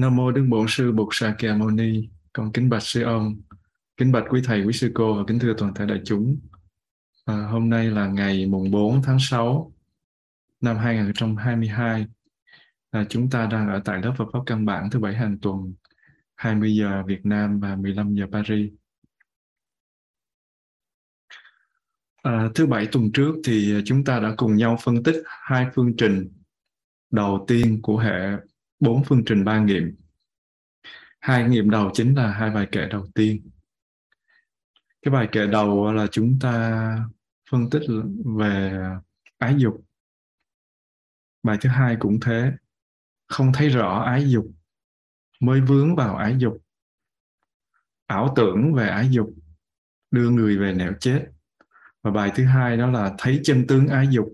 Nam mô Đức Bổn Sư Bụt Sa Mâu Ni. Con kính bạch sư ông, kính bạch quý thầy, quý sư cô và kính thưa toàn thể đại chúng. À, hôm nay là ngày mùng 4 tháng 6 năm 2022. À, chúng ta đang ở tại lớp Phật pháp căn bản thứ bảy hàng tuần 20 giờ Việt Nam và 15 giờ Paris. À, thứ bảy tuần trước thì chúng ta đã cùng nhau phân tích hai phương trình đầu tiên của hệ bốn phương trình ba nghiệm. Hai nghiệm đầu chính là hai bài kệ đầu tiên. Cái bài kệ đầu là chúng ta phân tích về ái dục. Bài thứ hai cũng thế. Không thấy rõ ái dục, mới vướng vào ái dục. Ảo tưởng về ái dục, đưa người về nẻo chết. Và bài thứ hai đó là thấy chân tướng ái dục.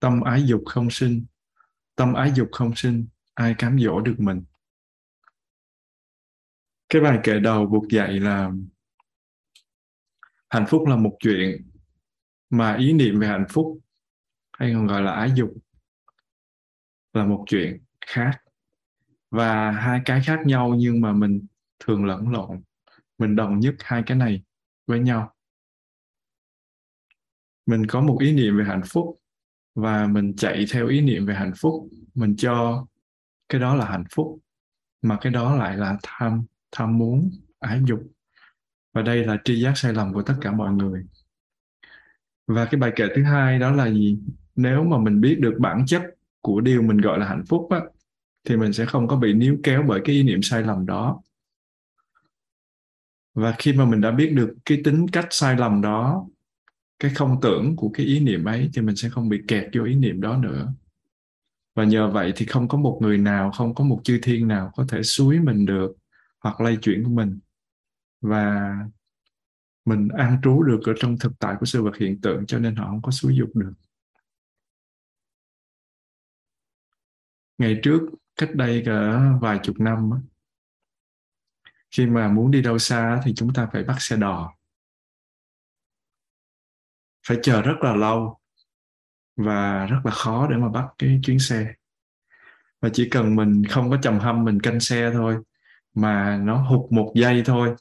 Tâm ái dục không sinh, tâm ái dục không sinh ai cám dỗ được mình. Cái bài kể đầu buộc dạy là, hạnh phúc là một chuyện mà ý niệm về hạnh phúc, hay còn gọi là ái dục, là một chuyện khác. Và hai cái khác nhau nhưng mà mình thường lẫn lộn. Mình đồng nhất hai cái này với nhau. Mình có một ý niệm về hạnh phúc và mình chạy theo ý niệm về hạnh phúc. Mình cho cái đó là hạnh phúc mà cái đó lại là tham tham muốn ái dục. Và đây là tri giác sai lầm của tất cả mọi người. Và cái bài kệ thứ hai đó là gì? Nếu mà mình biết được bản chất của điều mình gọi là hạnh phúc á, thì mình sẽ không có bị níu kéo bởi cái ý niệm sai lầm đó. Và khi mà mình đã biết được cái tính cách sai lầm đó cái không tưởng của cái ý niệm ấy thì mình sẽ không bị kẹt vô ý niệm đó nữa và nhờ vậy thì không có một người nào, không có một chư thiên nào có thể suối mình được hoặc lay chuyển của mình. Và mình an trú được ở trong thực tại của sự vật hiện tượng cho nên họ không có xúi dục được. Ngày trước, cách đây cả vài chục năm khi mà muốn đi đâu xa thì chúng ta phải bắt xe đò. Phải chờ rất là lâu và rất là khó để mà bắt cái chuyến xe. Và chỉ cần mình không có trầm hâm mình canh xe thôi mà nó hụt một giây thôi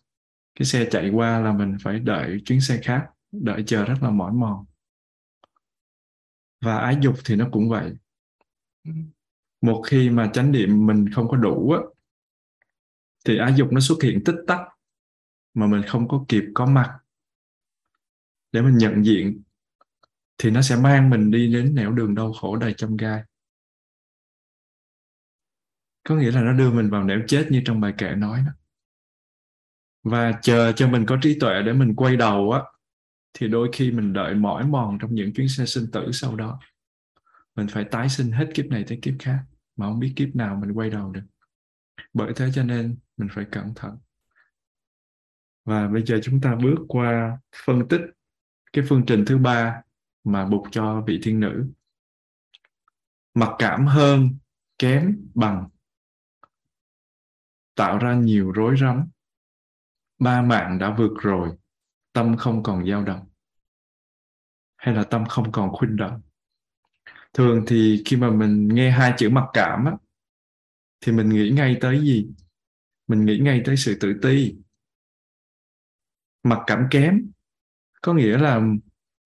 cái xe chạy qua là mình phải đợi chuyến xe khác đợi chờ rất là mỏi mòn. Và ái dục thì nó cũng vậy. Một khi mà chánh niệm mình không có đủ á, thì ái dục nó xuất hiện tích tắc mà mình không có kịp có mặt để mình nhận diện thì nó sẽ mang mình đi đến nẻo đường đau khổ đầy chông gai. Có nghĩa là nó đưa mình vào nẻo chết như trong bài kệ nói đó. Và chờ cho mình có trí tuệ để mình quay đầu á, thì đôi khi mình đợi mỏi mòn trong những chuyến xe sinh tử sau đó. Mình phải tái sinh hết kiếp này tới kiếp khác, mà không biết kiếp nào mình quay đầu được. Bởi thế cho nên mình phải cẩn thận. Và bây giờ chúng ta bước qua phân tích cái phương trình thứ ba mà buộc cho vị thiên nữ. Mặc cảm hơn kém bằng. Tạo ra nhiều rối rắm. Ba mạng đã vượt rồi tâm không còn dao động. Hay là tâm không còn khuynh động thường thì khi mà mình nghe hai chữ mặc cảm á, thì mình nghĩ ngay tới gì? Mình nghĩ ngay tới sự tự ti. Mặc cảm kém có nghĩa là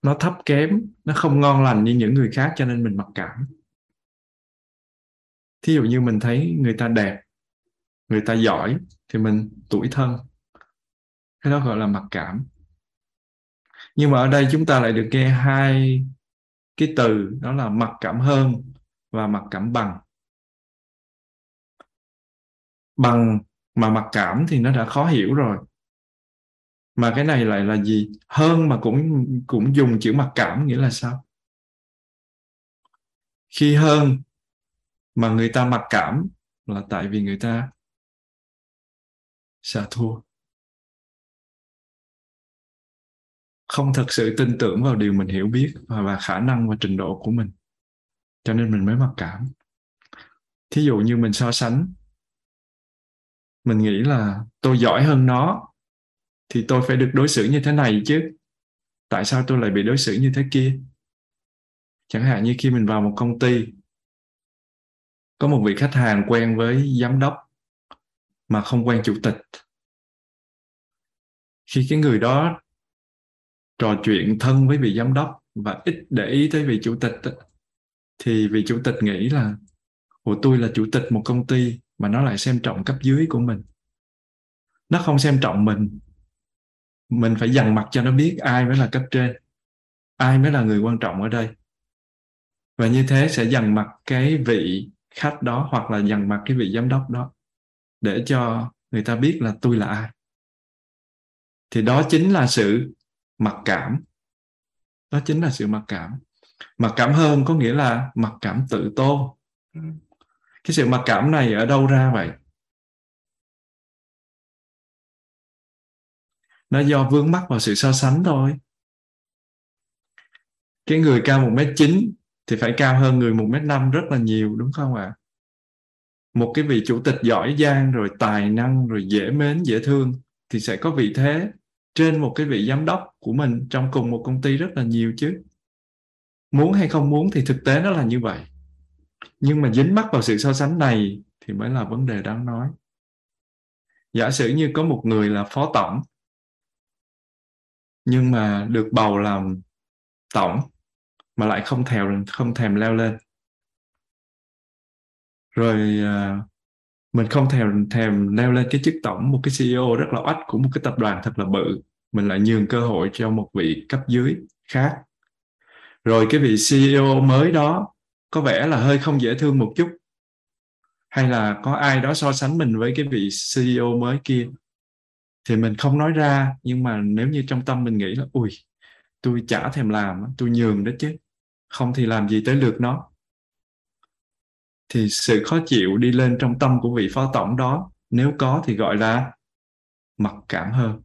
nó thấp kém, nó không ngon lành như những người khác, cho nên mình mặc cảm. Thí dụ như mình thấy người ta đẹp, người ta giỏi, thì mình tuổi thân. Cái đó gọi là mặc cảm. Nhưng mà ở đây chúng ta lại được nghe hai cái từ, đó là mặc cảm hơn và mặc cảm bằng. Bằng mà mặc cảm thì nó đã khó hiểu rồi mà cái này lại là gì? Hơn mà cũng cũng dùng chữ mặc cảm nghĩa là sao? Khi hơn mà người ta mặc cảm là tại vì người ta sợ thua. Không thật sự tin tưởng vào điều mình hiểu biết và, và khả năng và trình độ của mình cho nên mình mới mặc cảm. Thí dụ như mình so sánh mình nghĩ là tôi giỏi hơn nó thì tôi phải được đối xử như thế này chứ. Tại sao tôi lại bị đối xử như thế kia? Chẳng hạn như khi mình vào một công ty, có một vị khách hàng quen với giám đốc mà không quen chủ tịch. Khi cái người đó trò chuyện thân với vị giám đốc và ít để ý tới vị chủ tịch thì vị chủ tịch nghĩ là của tôi là chủ tịch một công ty mà nó lại xem trọng cấp dưới của mình. Nó không xem trọng mình mình phải dằn mặt cho nó biết ai mới là cấp trên ai mới là người quan trọng ở đây. Và như thế sẽ dằn mặt cái vị khách đó hoặc là dằn mặt cái vị giám đốc đó để cho người ta biết là tôi là ai. Thì đó chính là sự mặc cảm. Đó chính là sự mặc cảm. Mặc cảm hơn có nghĩa là mặc cảm tự tôn. Cái sự mặc cảm này ở đâu ra vậy nó do vướng mắc vào sự so sánh thôi. Cái người cao một mét chín thì phải cao hơn người một mét năm rất là nhiều, đúng không ạ? À? một cái vị chủ tịch giỏi giang rồi tài năng rồi dễ mến, dễ thương thì sẽ có vị thế trên một cái vị giám đốc của mình trong cùng một công ty rất là nhiều chứ. Muốn hay không muốn thì thực tế nó là như vậy. Nhưng mà dính mắc vào sự so sánh này thì mới là vấn đề đáng nói. Giả sử như có một người là phó tổng nhưng mà được bầu làm tổng mà lại không thèm không thèm leo lên. Rồi uh, mình không thèm thèm leo lên cái chức tổng một cái CEO rất là oách của một cái tập đoàn thật là bự. Mình lại nhường cơ hội cho một vị cấp dưới khác. Rồi cái vị CEO mới đó có vẻ là hơi không dễ thương một chút. Hay là có ai đó so sánh mình với cái vị CEO mới kia? Thì mình không nói ra, nhưng mà nếu như trong tâm mình nghĩ là, ui, tôi chả thèm làm tôi nhường đó chứ, không thì làm gì tới lượt nó. Thì sự khó chịu đi lên trong tâm của vị phó tổng đó, nếu có thì gọi là mặc cảm hơn.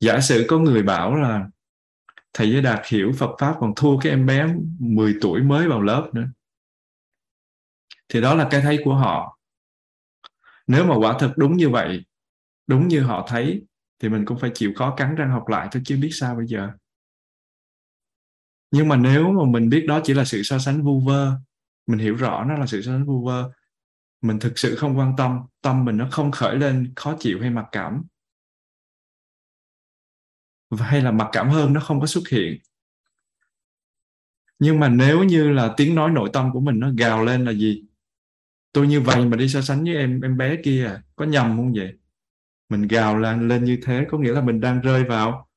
Giả sử có người bảo là, thầy Giới Đạt hiểu Phật Pháp còn thua cái em bé 10 tuổi mới vào lớp nữa. Thì đó là cái thấy của họ nếu mà quả thực đúng như vậy, đúng như họ thấy, thì mình cũng phải chịu khó cắn răng học lại thôi chứ biết sao bây giờ. Nhưng mà nếu mà mình biết đó chỉ là sự so sánh vu vơ, mình hiểu rõ nó là sự so sánh vu vơ, mình thực sự không quan tâm tâm mình nó không khởi lên, khó chịu hay mặc cảm. Hay là mặc cảm hơn nó không có xuất hiện. Nhưng mà nếu như là tiếng nói nội tâm của mình nó gào lên là gì? Tôi như vậy mà đi so sánh với em em bé kia à? có nhầm không vậy? Mình gào lên lên như thế có nghĩa là mình đang rơi vào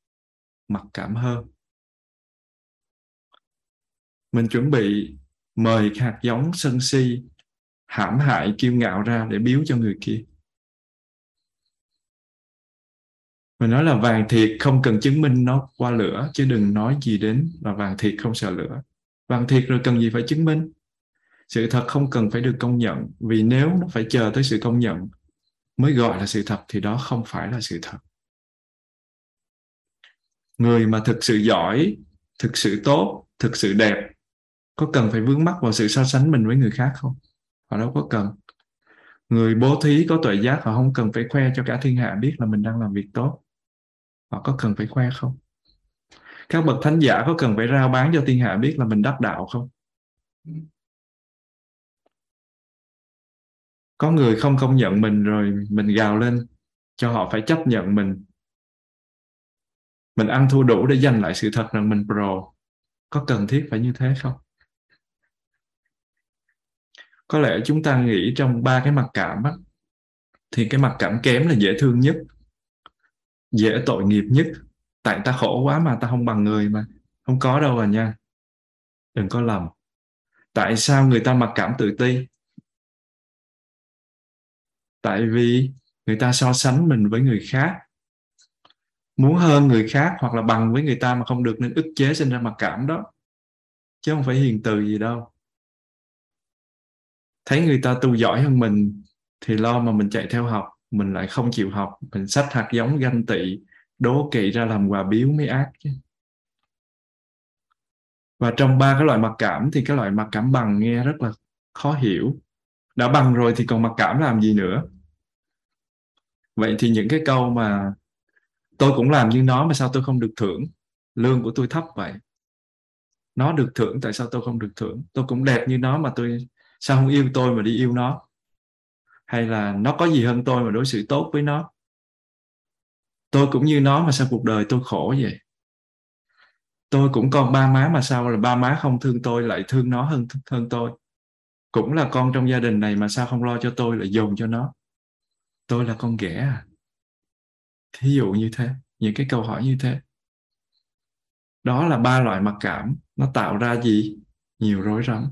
mặc cảm hơn. Mình chuẩn bị mời hạt giống sân si hãm hại kiêu ngạo ra để biếu cho người kia. Mình nói là vàng thiệt không cần chứng minh nó qua lửa, chứ đừng nói gì đến là vàng thiệt không sợ lửa. Vàng thiệt rồi cần gì phải chứng minh? Sự thật không cần phải được công nhận, vì nếu nó phải chờ tới sự công nhận mới gọi là sự thật, thì đó không phải là sự thật. Người mà thực sự giỏi, thực sự tốt, thực sự đẹp, có cần phải vướng mắc vào sự so sánh mình với người khác không? Họ đâu có cần. Người bố thí có tuệ giác, họ không cần phải khoe cho cả thiên hạ biết là mình đang làm việc tốt. Họ có cần phải khoe không? Các bậc thánh giả có cần phải rao bán cho thiên hạ biết là mình đắc đạo không? Có người không công nhận mình rồi mình gào lên cho họ phải chấp nhận mình. Mình ăn thua đủ để giành lại sự thật rằng mình pro. Có cần thiết phải như thế không? Có lẽ chúng ta nghĩ trong ba cái mặt cảm á, thì cái mặt cảm kém là dễ thương nhất dễ tội nghiệp nhất. Tại ta khổ quá mà ta không bằng người mà. Không có đâu à nha. Đừng có lầm. Tại sao người ta mặc cảm tự ti? Tại vì người ta so sánh mình với người khác. Muốn hơn người khác hoặc là bằng với người ta mà không được nên ức chế sinh ra mặc cảm đó. Chứ không phải hiền từ gì đâu. Thấy người ta tu giỏi hơn mình thì lo mà mình chạy theo học, mình lại không chịu học, mình sách hạt giống ganh tị, đố kỵ ra làm quà biếu mới ác chứ. Và trong ba cái loại mặc cảm thì cái loại mặc cảm bằng nghe rất là khó hiểu. Đã bằng rồi thì còn mặc cảm làm gì nữa? Vậy thì những cái câu mà tôi cũng làm như nó mà sao tôi không được thưởng? Lương của tôi thấp vậy. Nó được thưởng, tại sao tôi không được thưởng? Tôi cũng đẹp như nó mà tôi, sao không yêu tôi mà đi yêu nó? Hay là nó có gì hơn tôi mà đối xử tốt với nó? Tôi cũng như nó mà sao cuộc đời tôi khổ vậy? Tôi cũng con ba má mà sao là ba má không thương tôi lại thương nó hơn hơn tôi? Cũng là con trong gia đình này mà sao không lo cho tôi lại dồn cho nó? Tôi là con ghẻ à? Thí dụ như thế những cái câu hỏi như thế. Đó là ba loại mặc cảm. Nó tạo ra gì? Nhiều rối rắm.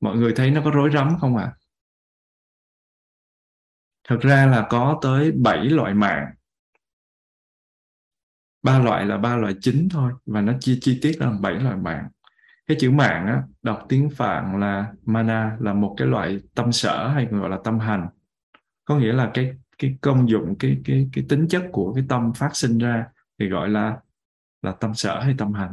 Mọi người thấy nó có rối rắm không ạ? À? thực ra là có tới 7 loại mạng. Ba loại là ba loại chính thôi và nó chia chi tiết ra bảy loại mạng. Cái chữ mạng á, đọc tiếng phạn là mana là một cái loại tâm sở hay gọi là tâm hành có nghĩa là cái cái công dụng, cái cái cái tính chất của cái tâm phát sinh ra thì gọi là là tâm sở hay tâm hành.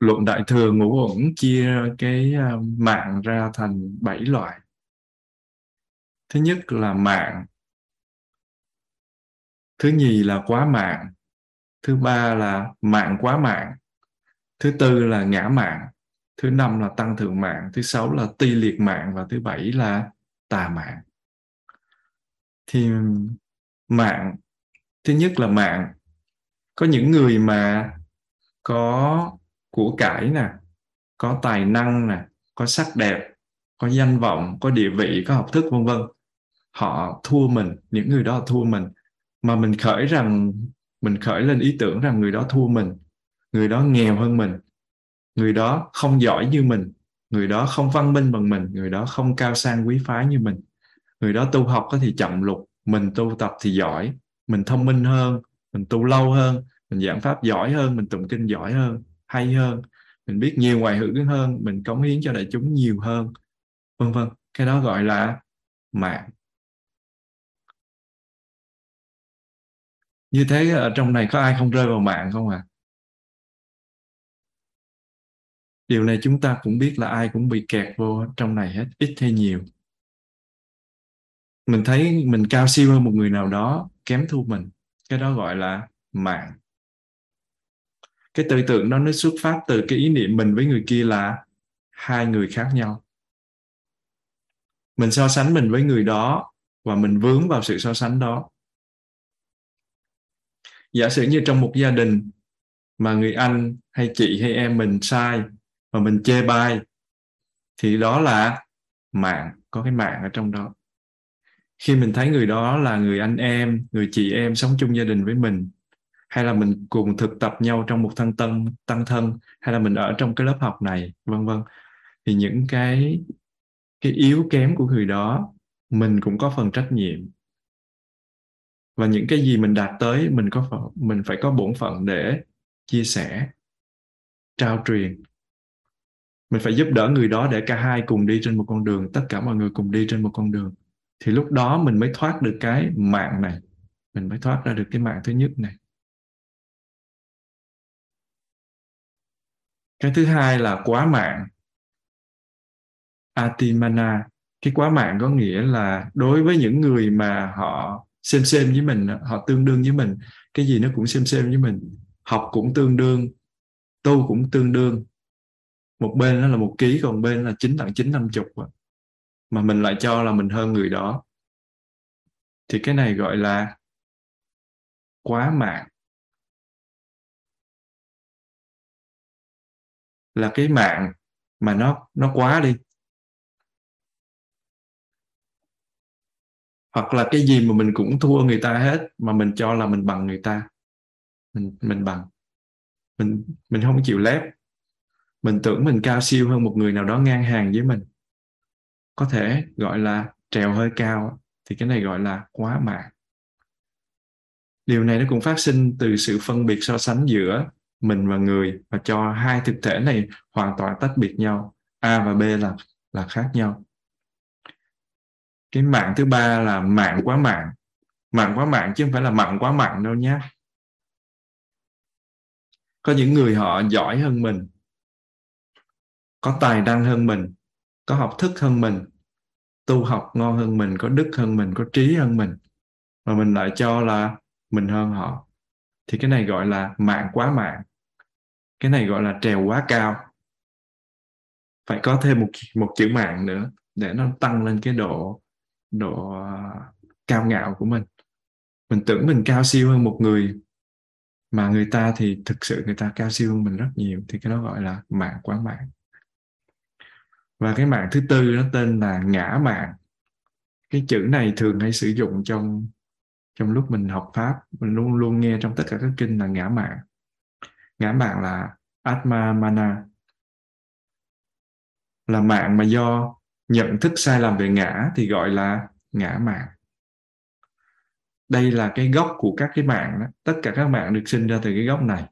Luận đại thừa ngũ uẩn chia cái à, mạng ra thành bảy loại. Thứ nhất là mạng, thứ nhì là quá mạng, thứ ba là mạng quá mạng, thứ tư là ngã mạng, thứ năm là tăng thượng mạng, thứ sáu là ti liệt mạng và thứ bảy là tà mạng. Thì mạng, thứ nhất là mạng. Có những người mà có của cải nè, có tài năng nè, có sắc đẹp, có danh vọng, có địa vị, có học thức, vân vân. Họ thua mình, những người đó thua mình. Mà mình khởi rằng, mình khởi lên ý tưởng rằng người đó thua mình, người đó nghèo hơn mình, người đó không giỏi như mình người đó không văn minh bằng mình, người đó không cao sang quý phái như mình. Người đó tu học có thì chậm lục, mình tu tập thì giỏi, mình thông minh hơn, mình tu lâu hơn, mình giảng pháp giỏi hơn, mình tụng kinh giỏi hơn, hay hơn, mình biết nhiều ngoại hữu hơn, mình cống hiến cho đại chúng nhiều hơn, vân vân. Cái đó gọi là mạng. Như thế ở trong này có ai không rơi vào mạng không à điều này chúng ta cũng biết là ai cũng bị kẹt vô trong này hết, ít hay nhiều. Mình thấy mình cao siêu hơn một người nào đó, kém thua mình. Cái đó gọi là mạng. Cái tư tưởng đó nó xuất phát từ cái ý niệm mình với người kia là hai người khác nhau. Mình so sánh mình với người đó và mình vướng vào sự so sánh đó. Giả sử như trong một gia đình mà người anh hay chị hay em mình sai mà mình chê bai thì đó là mạng có cái mạng ở trong đó. Khi mình thấy người đó là người anh em người chị em sống chung gia đình với mình hay là mình cùng thực tập nhau trong một thân tân tăng thân hay là mình ở trong cái lớp học này vân vân thì những cái cái yếu kém của người đó mình cũng có phần trách nhiệm. Và những cái gì mình đạt tới mình có phần, mình phải có bổn phận để chia sẻ trao truyền mình phải giúp đỡ người đó để cả hai cùng đi trên một con đường, tất cả mọi người cùng đi trên một con đường. Thì lúc đó mình mới thoát được cái mạng này. Mình mới thoát ra được cái mạng thứ nhất này. Cái thứ hai là quá mạng. Atimana. Cái quá mạng có nghĩa là đối với những người mà họ xem xem với mình, họ tương đương với mình, cái gì nó cũng xem xem với mình. Học cũng tương đương, tu cũng tương đương một bên nó là một ký, còn bên là chín tặng chín năm chục mà mình lại cho là mình hơn người đó. Thì cái này gọi là quá mạng. Là cái mạng mà nó nó quá đi. Hoặc là cái gì mà mình cũng thua người ta hết, mà mình cho là mình bằng người ta. Mình mình bằng. Mình mình không chịu lép mình tưởng mình cao siêu hơn một người nào đó ngang hàng với mình. Có thể gọi là trèo hơi cao, thì cái này gọi là quá mạng. Điều này nó cũng phát sinh từ sự phân biệt so sánh giữa mình và người và cho hai thực thể này hoàn toàn tách biệt nhau. A và b là là khác nhau. Cái mạng thứ ba là mạng quá mạng. Mạng quá mạng chứ không phải là mặn quá mặn đâu nhé có những người họ giỏi hơn mình có tài năng hơn mình, có học thức hơn mình, tu học ngon hơn mình, có đức hơn mình, có trí hơn mình. Mà mình lại cho là mình hơn họ. Thì cái này gọi là mạng quá mạng. Cái này gọi là trèo quá cao. Phải có thêm một một chữ mạng nữa để nó tăng lên cái độ độ à, cao ngạo của mình. Mình tưởng mình cao siêu hơn một người, mà người ta thì thực sự người ta cao siêu hơn mình rất nhiều. Thì cái đó gọi là mạng quá mạng và cái mạng thứ tư nó tên là ngã mạng. Cái chữ này thường hay sử dụng trong trong lúc mình học pháp. Mình luôn luôn nghe trong tất cả các kinh là ngã mạng. Ngã mạng là atma mana. Là mạng mà do nhận thức sai lầm về ngã thì gọi là ngã mạng. Đây là cái gốc của các cái mạng đó. tất cả các mạng được sinh ra từ cái gốc này.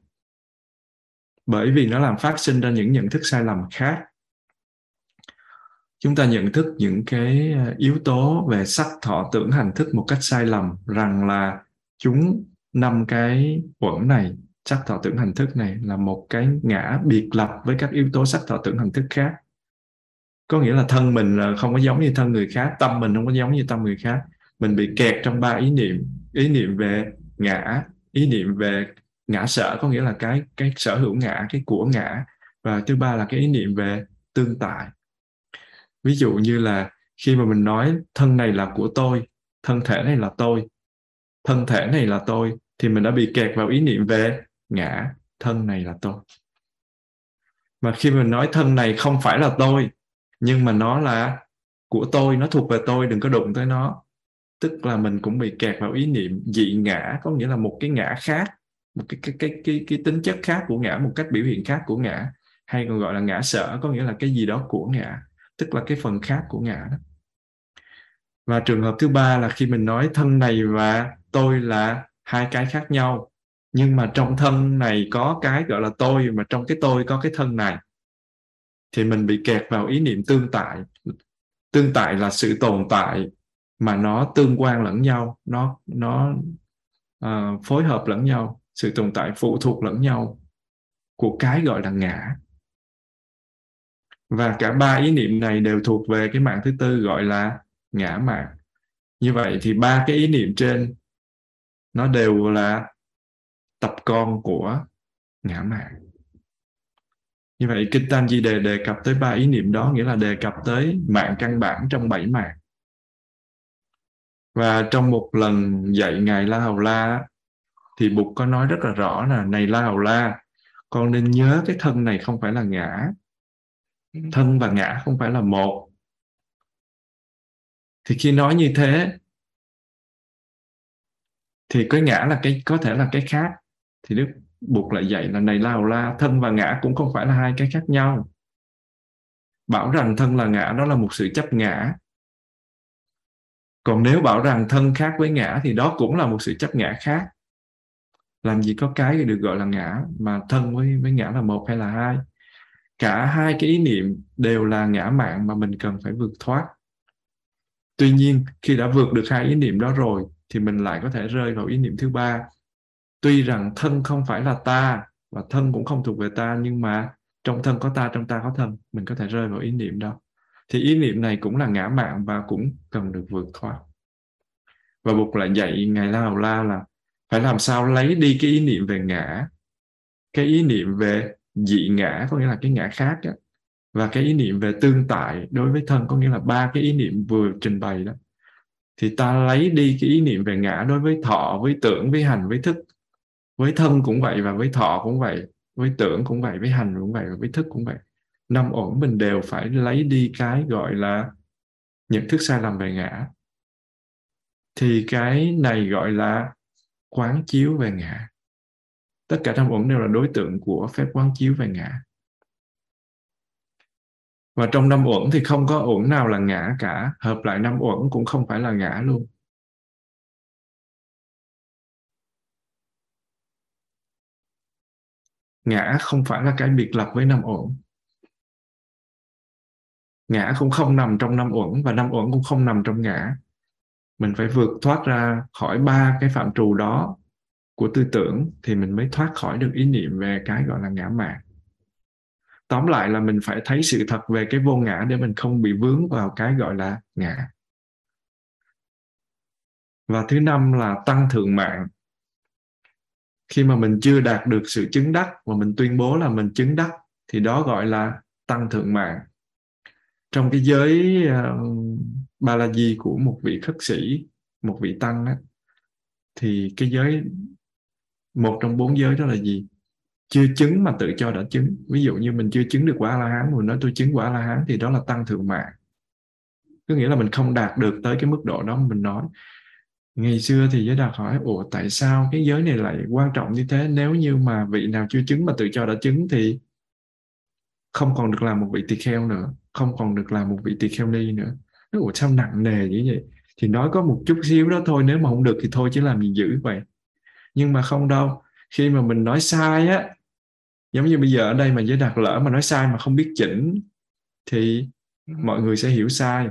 Bởi vì nó làm phát sinh ra những nhận thức sai lầm khác chúng ta nhận thức những cái à, yếu tố về sắc thọ tưởng hành thức một cách sai lầm rằng là chúng năm cái uẩn này sắc thọ tưởng hành thức này là một cái ngã biệt lập với các yếu tố sắc thọ tưởng hành thức khác. Có nghĩa là thân mình à, không có giống như thân người khác, tâm mình không có giống như tâm người khác. Mình bị kẹt trong ba ý niệm ý niệm về ngã, ý niệm về ngã sở, có nghĩa là cái cái sở hữu ngã, cái của ngã. Và thứ ba là cái ý niệm về tương tại ví dụ như là khi mà mình nói thân này là của tôi thân thể này là tôi thân thể này là tôi thì mình đã bị kẹt vào ý niệm về ngã thân này là tôi. Mà khi mình nói thân này không phải là tôi nhưng mà nó là của tôi nó thuộc về tôi đừng có đụng tới nó. Tức là mình cũng bị kẹt vào ý niệm dị ngã có nghĩa là một cái ngã khác một cái cái cái cái, cái tính chất khác của ngã một cách biểu hiện khác của ngã hay còn gọi là ngã sở có nghĩa là cái gì đó của ngã tức là cái phần khác của ngã đó. Và trường hợp thứ ba là khi mình nói thân này và tôi là hai cái khác nhau nhưng mà trong thân này có cái gọi là tôi mà trong cái tôi có cái thân này thì mình bị kẹt vào ý niệm tương tại. Tương tại là sự tồn tại mà nó tương quan lẫn nhau nó nó uh, phối hợp lẫn nhau sự tồn tại phụ thuộc lẫn nhau của cái gọi là ngã và cả ba ý niệm này đều thuộc về cái mạng thứ tư gọi là ngã mạng. Như vậy thì ba cái ý niệm trên, nó đều là tập con của ngã mạng. Như vậy kinh tam di đề đề cập tới ba ý niệm đó, nghĩa là đề cập tới mạng căn bản trong bảy mạng. Và trong một lần dạy ngài la hầu la thì bụt có nói rất là rõ là này la hầu la, con nên nhớ cái thân này không phải là ngã thân và ngã không phải là một. Thì khi nói như thế, thì cái ngã là cái, có thể là cái khác. Thì đức buộc lại dạy là này lao la thân và ngã cũng không phải là hai cái khác nhau. Bảo rằng thân là ngã đó là một sự chấp ngã. Còn nếu bảo rằng thân khác với ngã thì đó cũng là một sự chấp ngã khác. Làm gì có cái được gọi là ngã mà thân với với ngã là một hay là hai? Cả hai cái ý niệm đều là ngã mạng mà mình cần phải vượt thoát. Tuy nhiên, khi đã vượt được hai ý niệm đó rồi, thì mình lại có thể rơi vào ý niệm thứ ba. Tuy rằng thân không phải là ta, và thân cũng không thuộc về ta, nhưng mà trong thân có ta, trong ta có thân, mình có thể rơi vào ý niệm đó. Thì ý niệm này cũng là ngã mạng và cũng cần được vượt thoát. Và buộc lại dạy ngài la hầu la là phải làm sao lấy đi cái ý niệm về ngã, cái ý niệm về dị ngã có nghĩa là cái ngã khác đó, và cái ý niệm về tương tại đối với thân có nghĩa là ba cái ý niệm vừa trình bày đó. Thì ta lấy đi cái ý niệm về ngã đối với thọ với tưởng với hành với thức. Với thân cũng vậy và với thọ cũng vậy với tưởng cũng vậy với hành cũng vậy và với thức cũng vậy. Năm ổn mình đều phải lấy đi cái gọi là nhận thức sai lầm về ngã. Thì cái này gọi là quán chiếu về ngã tất cả năm uẩn đều là đối tượng của phép quán chiếu về ngã. Và trong năm uẩn thì không có uẩn nào là ngã cả. Hợp lại năm uẩn cũng không phải là ngã luôn. Ngã không phải là cái biệt lập với năm uẩn. Ngã cũng không nằm trong năm uẩn và năm uẩn cũng không nằm trong ngã. Mình phải vượt thoát ra khỏi ba cái phạm trù đó của tư tưởng thì mình mới thoát khỏi được ý niệm về cái gọi là ngã mạn. Tóm lại là mình phải thấy sự thật về cái vô ngã để mình không bị vướng vào cái gọi là ngã. Và thứ năm là tăng thượng mạng. Khi mà mình chưa đạt được sự chứng đắc và mình tuyên bố là mình chứng đắc thì đó gọi là tăng thượng mạng. Trong cái giới ờ, uh, ba la di của một vị khất sĩ một vị tăng á thì cái giới một trong bốn giới đó là gì? Chưa chứng mà tự cho đã chứng. Ví dụ như mình chưa chứng được quả la hán mình nói tôi chứng quả la hán thì đó là tăng thượng mạng. Có nghĩa là mình không đạt được tới cái mức độ đó mình nói. Ngày xưa thì giới đạt hỏi, ủa, tại sao cái giới này lại quan trọng như thế? Nếu như mà vị nào chưa chứng mà tự cho đã chứng thì không còn được làm một vị tỳ kheo nữa, không còn được làm một vị tỳ kheo ni nữa. Nó ủa, sao nặng nề như vậy? Thì nói có một chút xíu đó thôi, nếu mà không được thì thôi chứ làm gì dữ vậy nhưng mà không đâu. Khi mà mình nói sai á giống như bây giờ ở đây mà giới đạt lỡ mà nói sai mà không biết chỉnh thì mọi người sẽ hiểu sai.